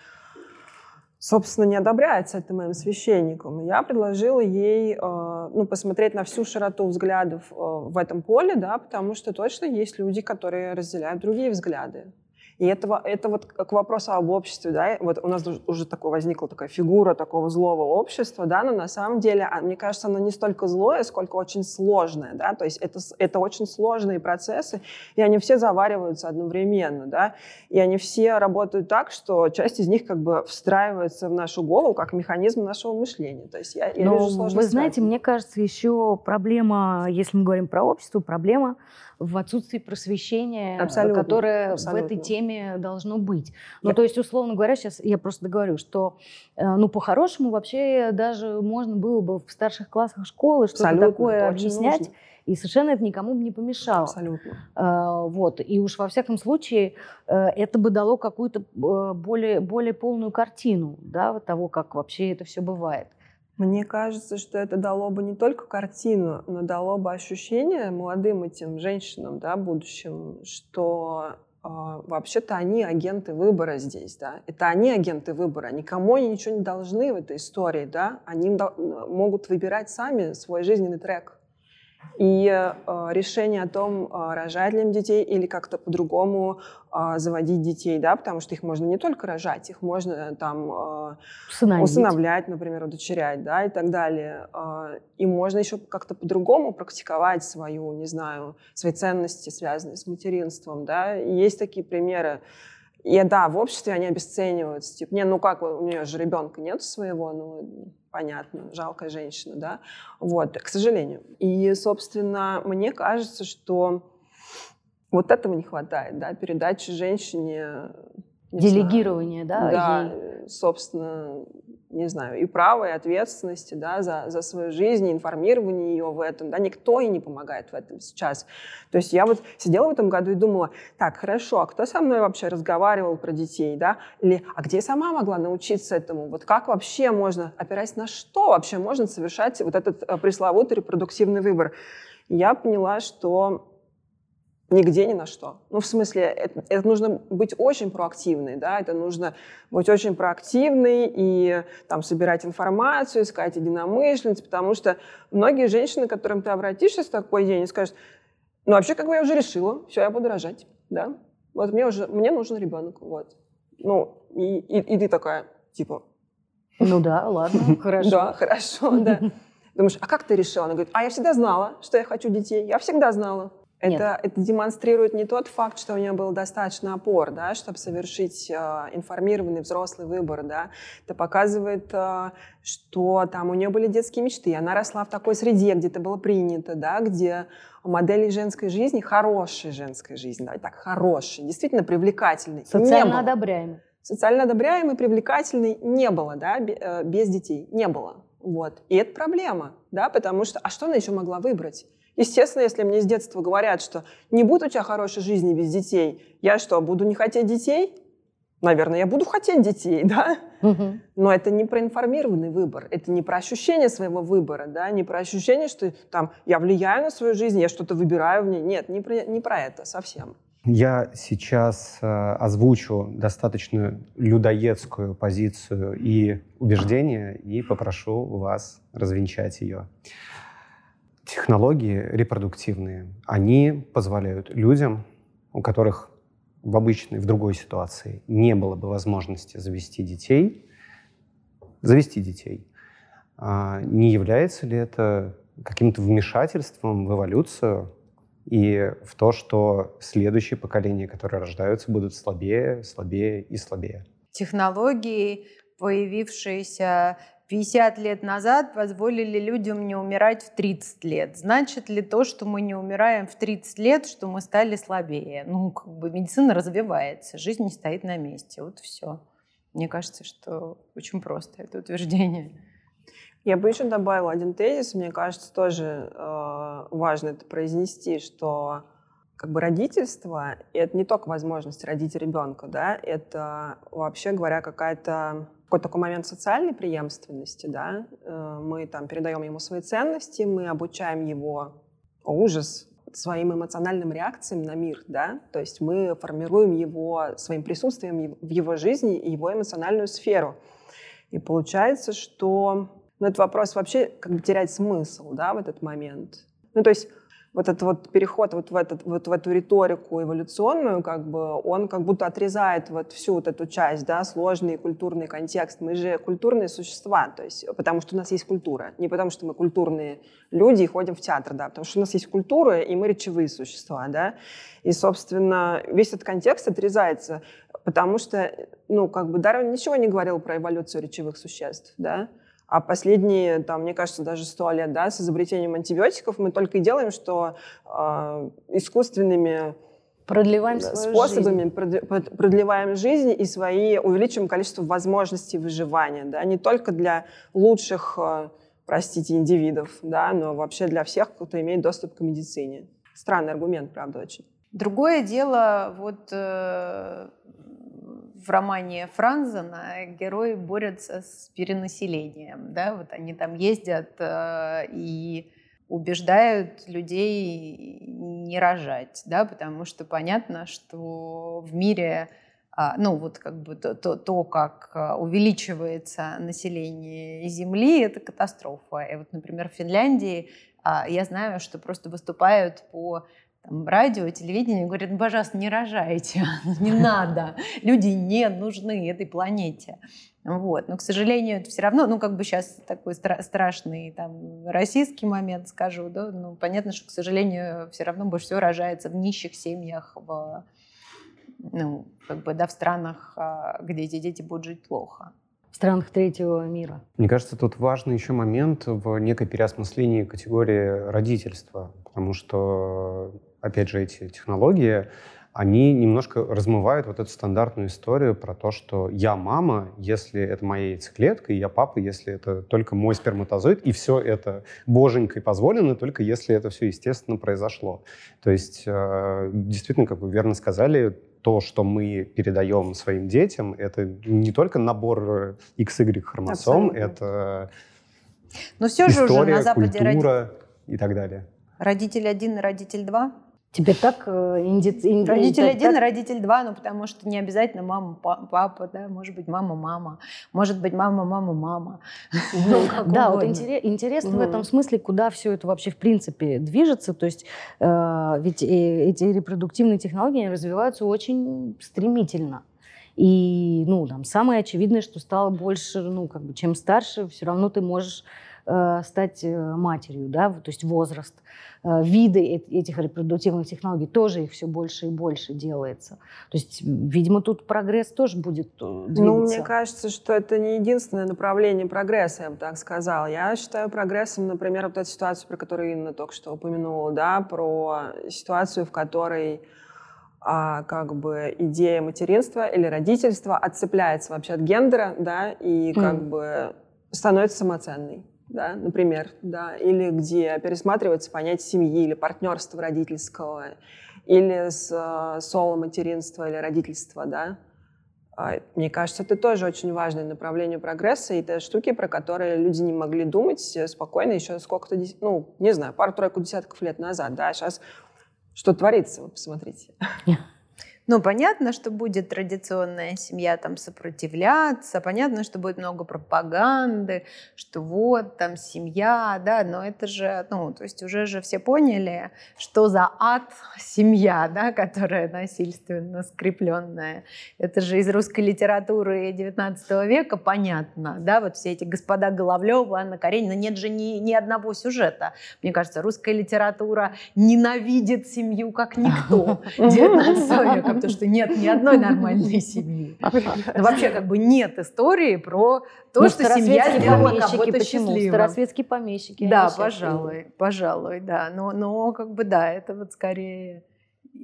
собственно, не одобряется это моим священником. Я предложила ей а, ну, посмотреть на всю широту взглядов а, в этом поле, да, потому что точно есть люди, которые разделяют другие взгляды. И этого, это вот к вопросу об обществе, да, вот у нас уже такое возникла такая фигура такого злого общества, да, но на самом деле, а, мне кажется, оно не столько злое, сколько очень сложное, да, то есть это, это очень сложные процессы, и они все завариваются одновременно, да, и они все работают так, что часть из них как бы встраивается в нашу голову как механизм нашего мышления, то есть я, я но вижу Вы знаете, мне кажется, еще проблема, если мы говорим про общество, проблема в отсутствии просвещения, абсолютно, которое абсолютно. в этой теме должно быть. Ну, то есть, условно говоря, сейчас я просто договорю, что, э, ну, по-хорошему вообще даже можно было бы в старших классах школы что-то такое объяснять, нужно. и совершенно это никому бы не помешало. Абсолютно. А, вот, и уж во всяком случае э, это бы дало какую-то э, более, более полную картину, да, того, как вообще это все бывает. Мне кажется, что это дало бы не только картину, но дало бы ощущение молодым этим женщинам, да, будущим, что э, вообще-то они агенты выбора здесь, да. Это они агенты выбора, никому они ничего не должны в этой истории, да. Они могут выбирать сами свой жизненный трек. И э, решение о том, э, рожать ли им детей или как-то по-другому э, заводить детей, да, потому что их можно не только рожать, их можно там э, усыновлять, например, удочерять, да, и так далее. Э, и можно еще как-то по-другому практиковать свою, не знаю, свои ценности, связанные с материнством, да. И есть такие примеры. И да, в обществе они обесцениваются. Типа, не, ну как, у нее же ребенка нет своего, ну понятно, жалкая женщина, да, вот, к сожалению. И, собственно, мне кажется, что вот этого не хватает, да, передачи женщине... Делегирование, знаю, да? Да, собственно, не знаю, и права, и ответственности да, за, за свою жизнь, и информирование ее в этом. Да, никто ей не помогает в этом сейчас. То есть я вот сидела в этом году и думала, так, хорошо, а кто со мной вообще разговаривал про детей, да? Или, а где я сама могла научиться этому? Вот как вообще можно, опираясь на что вообще можно совершать вот этот э, пресловутый репродуктивный выбор? я поняла, что Нигде ни на что. Ну, в смысле, это, это нужно быть очень проактивной, да, это нужно быть очень проактивной и там собирать информацию, искать единомышленниц, потому что многие женщины, к которым ты обратишься с такой день, скажут, ну, вообще, как бы я уже решила, все, я буду рожать, да, вот мне уже, мне нужен ребенок, вот. Ну, и, и, и ты такая, типа... Ну да, ладно, хорошо. Да, хорошо, да. Думаешь, а как ты решила? Она говорит, а я всегда знала, что я хочу детей. Я всегда знала. Это, это демонстрирует не тот факт, что у нее был достаточно опор, да, чтобы совершить э, информированный взрослый выбор, да. Это показывает, э, что там у нее были детские мечты, она росла в такой среде, где это было принято, да, где модели женской жизни, хорошей женской жизни, давайте так, хорошей, действительно привлекательной. Социально одобряемой. Социально одобряемой, привлекательной не было, да, э, без детей, не было. Вот. И это проблема, да, потому что, а что она еще могла выбрать? Естественно, если мне с детства говорят, что не будет у тебя хорошей жизни без детей, я что, буду не хотеть детей? Наверное, я буду хотеть детей, да? Угу. Но это не про информированный выбор, это не про ощущение своего выбора, да, не про ощущение, что там я влияю на свою жизнь, я что-то выбираю в ней. Нет, не про, не про это совсем. Я сейчас э, озвучу достаточно людоедскую позицию и убеждение и попрошу вас развенчать ее технологии репродуктивные, они позволяют людям, у которых в обычной, в другой ситуации не было бы возможности завести детей, завести детей. А не является ли это каким-то вмешательством в эволюцию и в то, что следующие поколения, которые рождаются, будут слабее, слабее и слабее? Технологии, появившиеся 50 лет назад позволили людям не умирать в 30 лет. Значит ли то, что мы не умираем в 30 лет, что мы стали слабее? Ну, как бы медицина развивается, жизнь не стоит на месте. Вот все. Мне кажется, что очень просто это утверждение. Я бы еще добавила один тезис, мне кажется, тоже э, важно это произнести, что как бы родительство — это не только возможность родить ребенка, да, это вообще говоря какая-то какой-то такой момент социальной преемственности, да, э, мы там передаем ему свои ценности, мы обучаем его ужас своим эмоциональным реакциям на мир, да, то есть мы формируем его своим присутствием в его жизни и его эмоциональную сферу. И получается, что ну, этот вопрос вообще как бы теряет смысл, да, в этот момент. Ну, то есть вот этот вот переход вот в, этот, вот в эту риторику эволюционную, как бы, он как будто отрезает вот всю вот эту часть, да, сложный культурный контекст. Мы же культурные существа, то есть, потому что у нас есть культура, не потому что мы культурные люди и ходим в театр, да, потому что у нас есть культура, и мы речевые существа, да. И, собственно, весь этот контекст отрезается, потому что, ну, как бы Дарвин ничего не говорил про эволюцию речевых существ, да, а последние, там, мне кажется, даже сто лет, да, с изобретением антибиотиков мы только и делаем, что э, искусственными продлеваем способами жизнь. продлеваем жизнь и свои увеличиваем количество возможностей выживания, да, не только для лучших, э, простите, индивидов, да, но вообще для всех, кто имеет доступ к медицине. Странный аргумент, правда, очень. Другое дело, вот э, в романе Франзена герои борются с перенаселением, да, вот они там ездят э, и убеждают людей не рожать, да, потому что понятно, что в мире, э, ну вот как бы то, то, то, как а, увеличивается население Земли, это катастрофа. И вот, например, в Финляндии э, я знаю, что просто выступают по там, радио, телевидение говорят, ну, пожалуйста, не рожайте, не надо, люди не нужны этой планете. Вот. Но, к сожалению, это все равно, ну, как бы сейчас такой стра- страшный там, российский момент скажу, да, ну, понятно, что, к сожалению, все равно больше всего рожается в нищих семьях, в, ну, как бы, да, в странах, а, где эти дети будут жить плохо в странах третьего мира. Мне кажется, тут важный еще момент в некой переосмыслении категории родительства, потому что опять же, эти технологии, они немножко размывают вот эту стандартную историю про то, что я мама, если это моя яйцеклетка, и я папа, если это только мой сперматозоид, и все это боженькой позволено, только если это все естественно произошло. То есть, э, действительно, как вы верно сказали, то, что мы передаем своим детям, это не только набор XY хромосом, Абсолютно. это Но все история, же уже на Западе культура роди... и так далее. Родитель один и родитель два? Тебе так э, инди... инди... Родитель один, так... родитель два, ну потому что не обязательно мама, папа, да, может быть мама, мама, может быть мама, мама, мама. Ну, да, вот интересно в этом смысле, куда все это вообще в принципе движется. То есть э, ведь эти репродуктивные технологии развиваются очень стремительно. И, ну, там, самое очевидное, что стало больше, ну, как бы, чем старше, все равно ты можешь э, стать матерью, да, то есть возраст. Э, виды этих репродуктивных технологий, тоже их все больше и больше делается. То есть, видимо, тут прогресс тоже будет э, двигаться. Ну, мне кажется, что это не единственное направление прогресса, я бы так сказала. Я считаю прогрессом, например, вот эту ситуацию, про которую Инна только что упомянула, да, про ситуацию, в которой а, как бы идея материнства или родительства отцепляется вообще от гендера, да, и как mm. бы становится самоценной да, например, да, или где пересматривается понятие семьи или партнерства родительского, или с э, соло-материнства или родительства, да. А, мне кажется, это тоже очень важное направление прогресса, и это штуки, про которые люди не могли думать э, спокойно еще сколько-то, ну, не знаю, пару-тройку десятков лет назад, да, сейчас что творится, вот посмотрите. Ну, понятно, что будет традиционная семья там сопротивляться, понятно, что будет много пропаганды, что вот там семья, да, но это же, ну, то есть уже же все поняли, что за ад семья, да, которая насильственно скрепленная. Это же из русской литературы 19 века понятно, да, вот все эти господа Головлева, Анна Каренина, нет же ни, ни одного сюжета. Мне кажется, русская литература ненавидит семью как никто 19 века потому что нет ни одной нормальной семьи. Ну, вообще как бы нет истории про то, ну, что семья сделала кого-то счастливым. Старосветские помещики. Да, пожалуй, пожалуй, да. Но, но как бы да, это вот скорее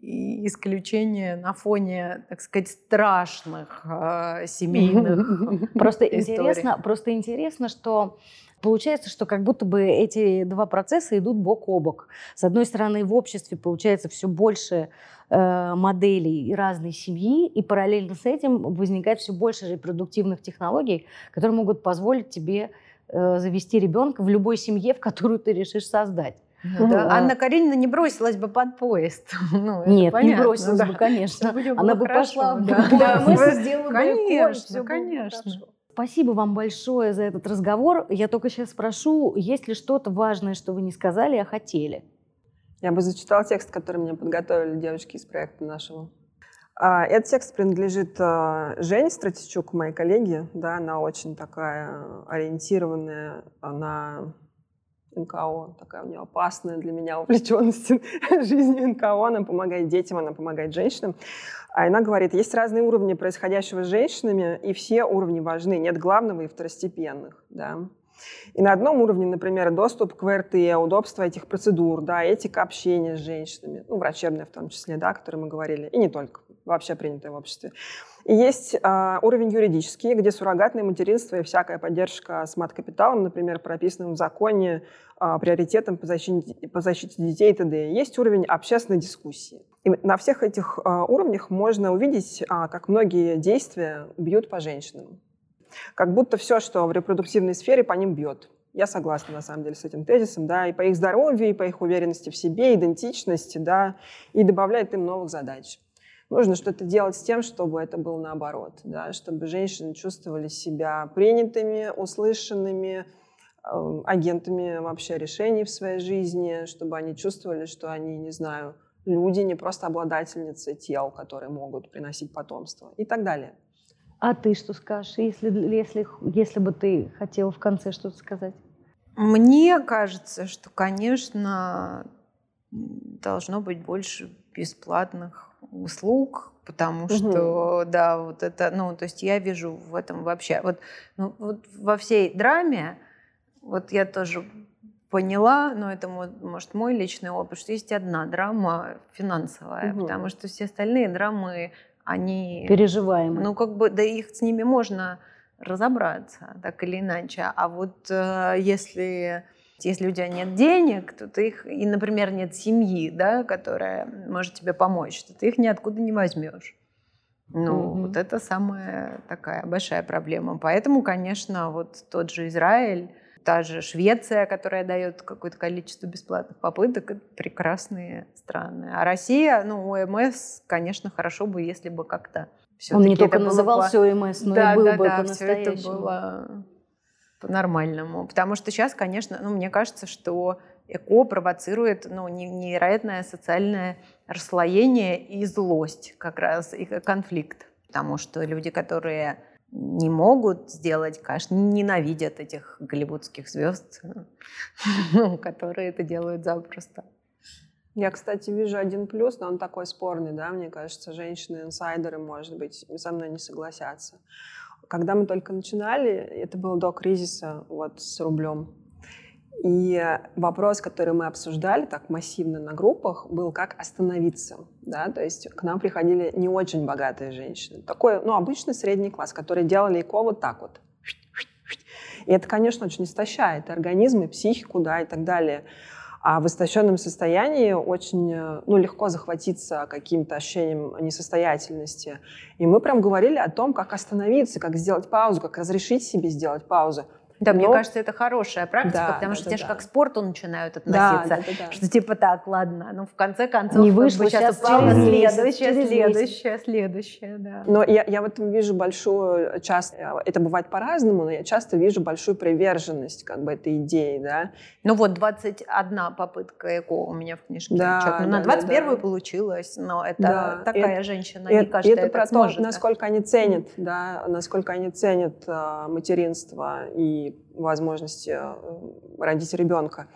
исключение на фоне, так сказать, страшных э, семейных просто интересно, просто интересно, что Получается, что как будто бы эти два процесса идут бок о бок. С одной стороны, в обществе получается все больше э, моделей разной семьи, и параллельно с этим возникает все больше репродуктивных технологий, которые могут позволить тебе э, завести ребенка в любой семье, в которую ты решишь создать. Ну, да. А... Анна Каренина не бросилась бы под поезд. Ну, Нет, понятно, не бросилась да. бы, конечно. Она бы хорошо, пошла да. да. да. сделала конечно, бы конечно. Спасибо вам большое за этот разговор. Я только сейчас спрошу, есть ли что-то важное, что вы не сказали, а хотели? Я бы зачитала текст, который мне подготовили девочки из проекта нашего. А, этот текст принадлежит а, Жене Стратичук, моей коллеге. Да, она очень такая ориентированная на НКО, такая у нее опасная для меня увлеченность жизнью НКО. Она помогает детям, она помогает женщинам. А она говорит, есть разные уровни происходящего с женщинами, и все уровни важны. Нет главного и второстепенных. Да. И на одном уровне, например, доступ к ВРТ, удобство этих процедур, да, этика общения с женщинами, ну, врачебная в том числе, да, о которой мы говорили, и не только, вообще принятое в обществе. И есть э, уровень юридический, где суррогатное материнство и всякая поддержка с мат-капиталом, например, прописанным в законе э, приоритетом по защите, по защите детей и т.д. Есть уровень общественной дискуссии. И на всех этих э, уровнях можно увидеть, э, как многие действия бьют по женщинам. Как будто все, что в репродуктивной сфере, по ним бьет. Я согласна, на самом деле, с этим тезисом, да, и по их здоровью, и по их уверенности в себе, идентичности, да, и добавляет им новых задач. Нужно что-то делать с тем, чтобы это было наоборот, да, чтобы женщины чувствовали себя принятыми, услышанными, э, агентами вообще решений в своей жизни, чтобы они чувствовали, что они, не знаю, люди, не просто обладательницы тел, которые могут приносить потомство и так далее. А ты что скажешь, если, если, если бы ты хотела в конце что-то сказать? Мне кажется, что, конечно, должно быть больше бесплатных услуг, потому угу. что, да, вот это, ну, то есть я вижу в этом вообще, вот, ну, вот во всей драме, вот я тоже поняла, но это может мой личный опыт, что есть одна драма финансовая, угу. потому что все остальные драмы они... Переживаемые. Ну, как бы, да их с ними можно разобраться, так или иначе. А вот э, если, если у тебя нет денег, то ты их, и, например, нет семьи, да, которая может тебе помочь, то ты их ниоткуда не возьмешь. Ну, mm вот это самая такая большая проблема. Поэтому, конечно, вот тот же Израиль, та же Швеция, которая дает какое-то количество бесплатных попыток, это прекрасные страны. А Россия, ну, ОМС, конечно, хорошо бы, если бы как-то Он не только назывался по... ОМС, но да, и был да, бы да, по-настоящему. все это было по-нормальному. Потому что сейчас, конечно, ну, мне кажется, что ЭКО провоцирует ну, невероятное социальное расслоение и злость как раз, и конфликт. Потому что люди, которые не могут сделать каш, ненавидят этих голливудских звезд, которые это делают запросто. Я, кстати, вижу один плюс, но он такой спорный, да, мне кажется, женщины-инсайдеры, может быть, со мной не согласятся. Когда мы только начинали, это было до кризиса вот с рублем, и вопрос, который мы обсуждали так массивно на группах, был, как остановиться. Да? То есть к нам приходили не очень богатые женщины. Такой, ну, обычный средний класс, которые делали ЭКО вот так вот. И это, конечно, очень истощает организм и психику, да, и так далее. А в истощенном состоянии очень ну, легко захватиться каким-то ощущением несостоятельности. И мы прям говорили о том, как остановиться, как сделать паузу, как разрешить себе сделать паузу. Да, Но... мне кажется, это хорошая практика, да, потому да, что да, те же да. как к спорту начинают относиться. Да, да, да, да. Что типа так, ладно, ну в конце концов... Не вышло, сейчас через следующее, через следующее, следующее, да. Но я, я в этом вижу большую, часто, это бывает по-разному, но я часто вижу большую приверженность как бы этой идеи, да. Ну вот 21 попытка ЭКО у меня в книжке. Да, ну, да, на 21 да, да. получилось, но это да. такая и, женщина, и, не каждая и это про то, насколько они ценят, да, насколько они ценят э, материнство и возможности э, родить ребенка.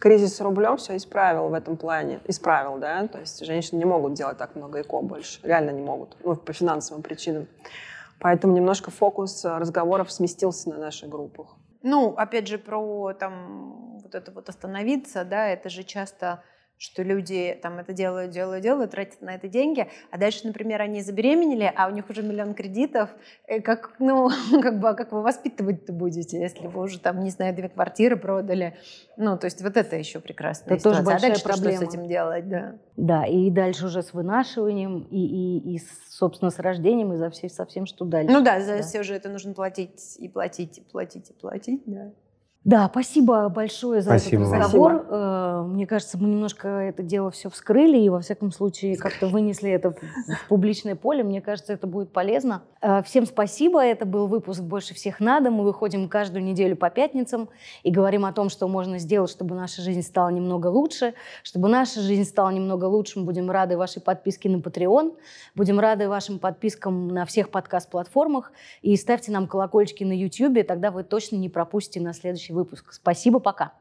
Кризис с рублем все исправил в этом плане. Исправил, да? То есть женщины не могут делать так много ЭКО больше. Реально не могут. Ну, по финансовым причинам. Поэтому немножко фокус разговоров сместился на наших группах. Ну, опять же, про там вот это вот остановиться, да, это же часто что люди там это делают, делают, делают, тратят на это деньги, а дальше, например, они забеременели, а у них уже миллион кредитов, э, как, ну, как бы, а как вы воспитывать-то будете, если вы уже там, не знаю, две квартиры продали, ну, то есть вот это еще прекрасная это ситуация. Тоже а дальше проблема. что с этим делать, да? Да, и дальше уже с вынашиванием, и, и, и собственно, с рождением, и за все, со всем, что дальше. Ну да, за да. все же это нужно платить и платить, и платить, и платить, да. Да, спасибо большое за Спасибо этот разговор. Э, Мне кажется, мы немножко это дело все вскрыли и, во всяком случае, как-то вынесли это в в публичное поле. Мне кажется, это будет полезно. Э, Всем спасибо. Это был выпуск «Больше всех надо». Мы выходим каждую неделю по пятницам и говорим о том, что можно сделать, чтобы наша жизнь стала немного лучше. Чтобы наша жизнь стала немного лучше, мы будем рады вашей подписке на Patreon. Будем рады вашим подпискам на всех подкаст-платформах. И ставьте нам колокольчики на YouTube, тогда вы точно не пропустите на следующий выпуск. Спасибо, пока.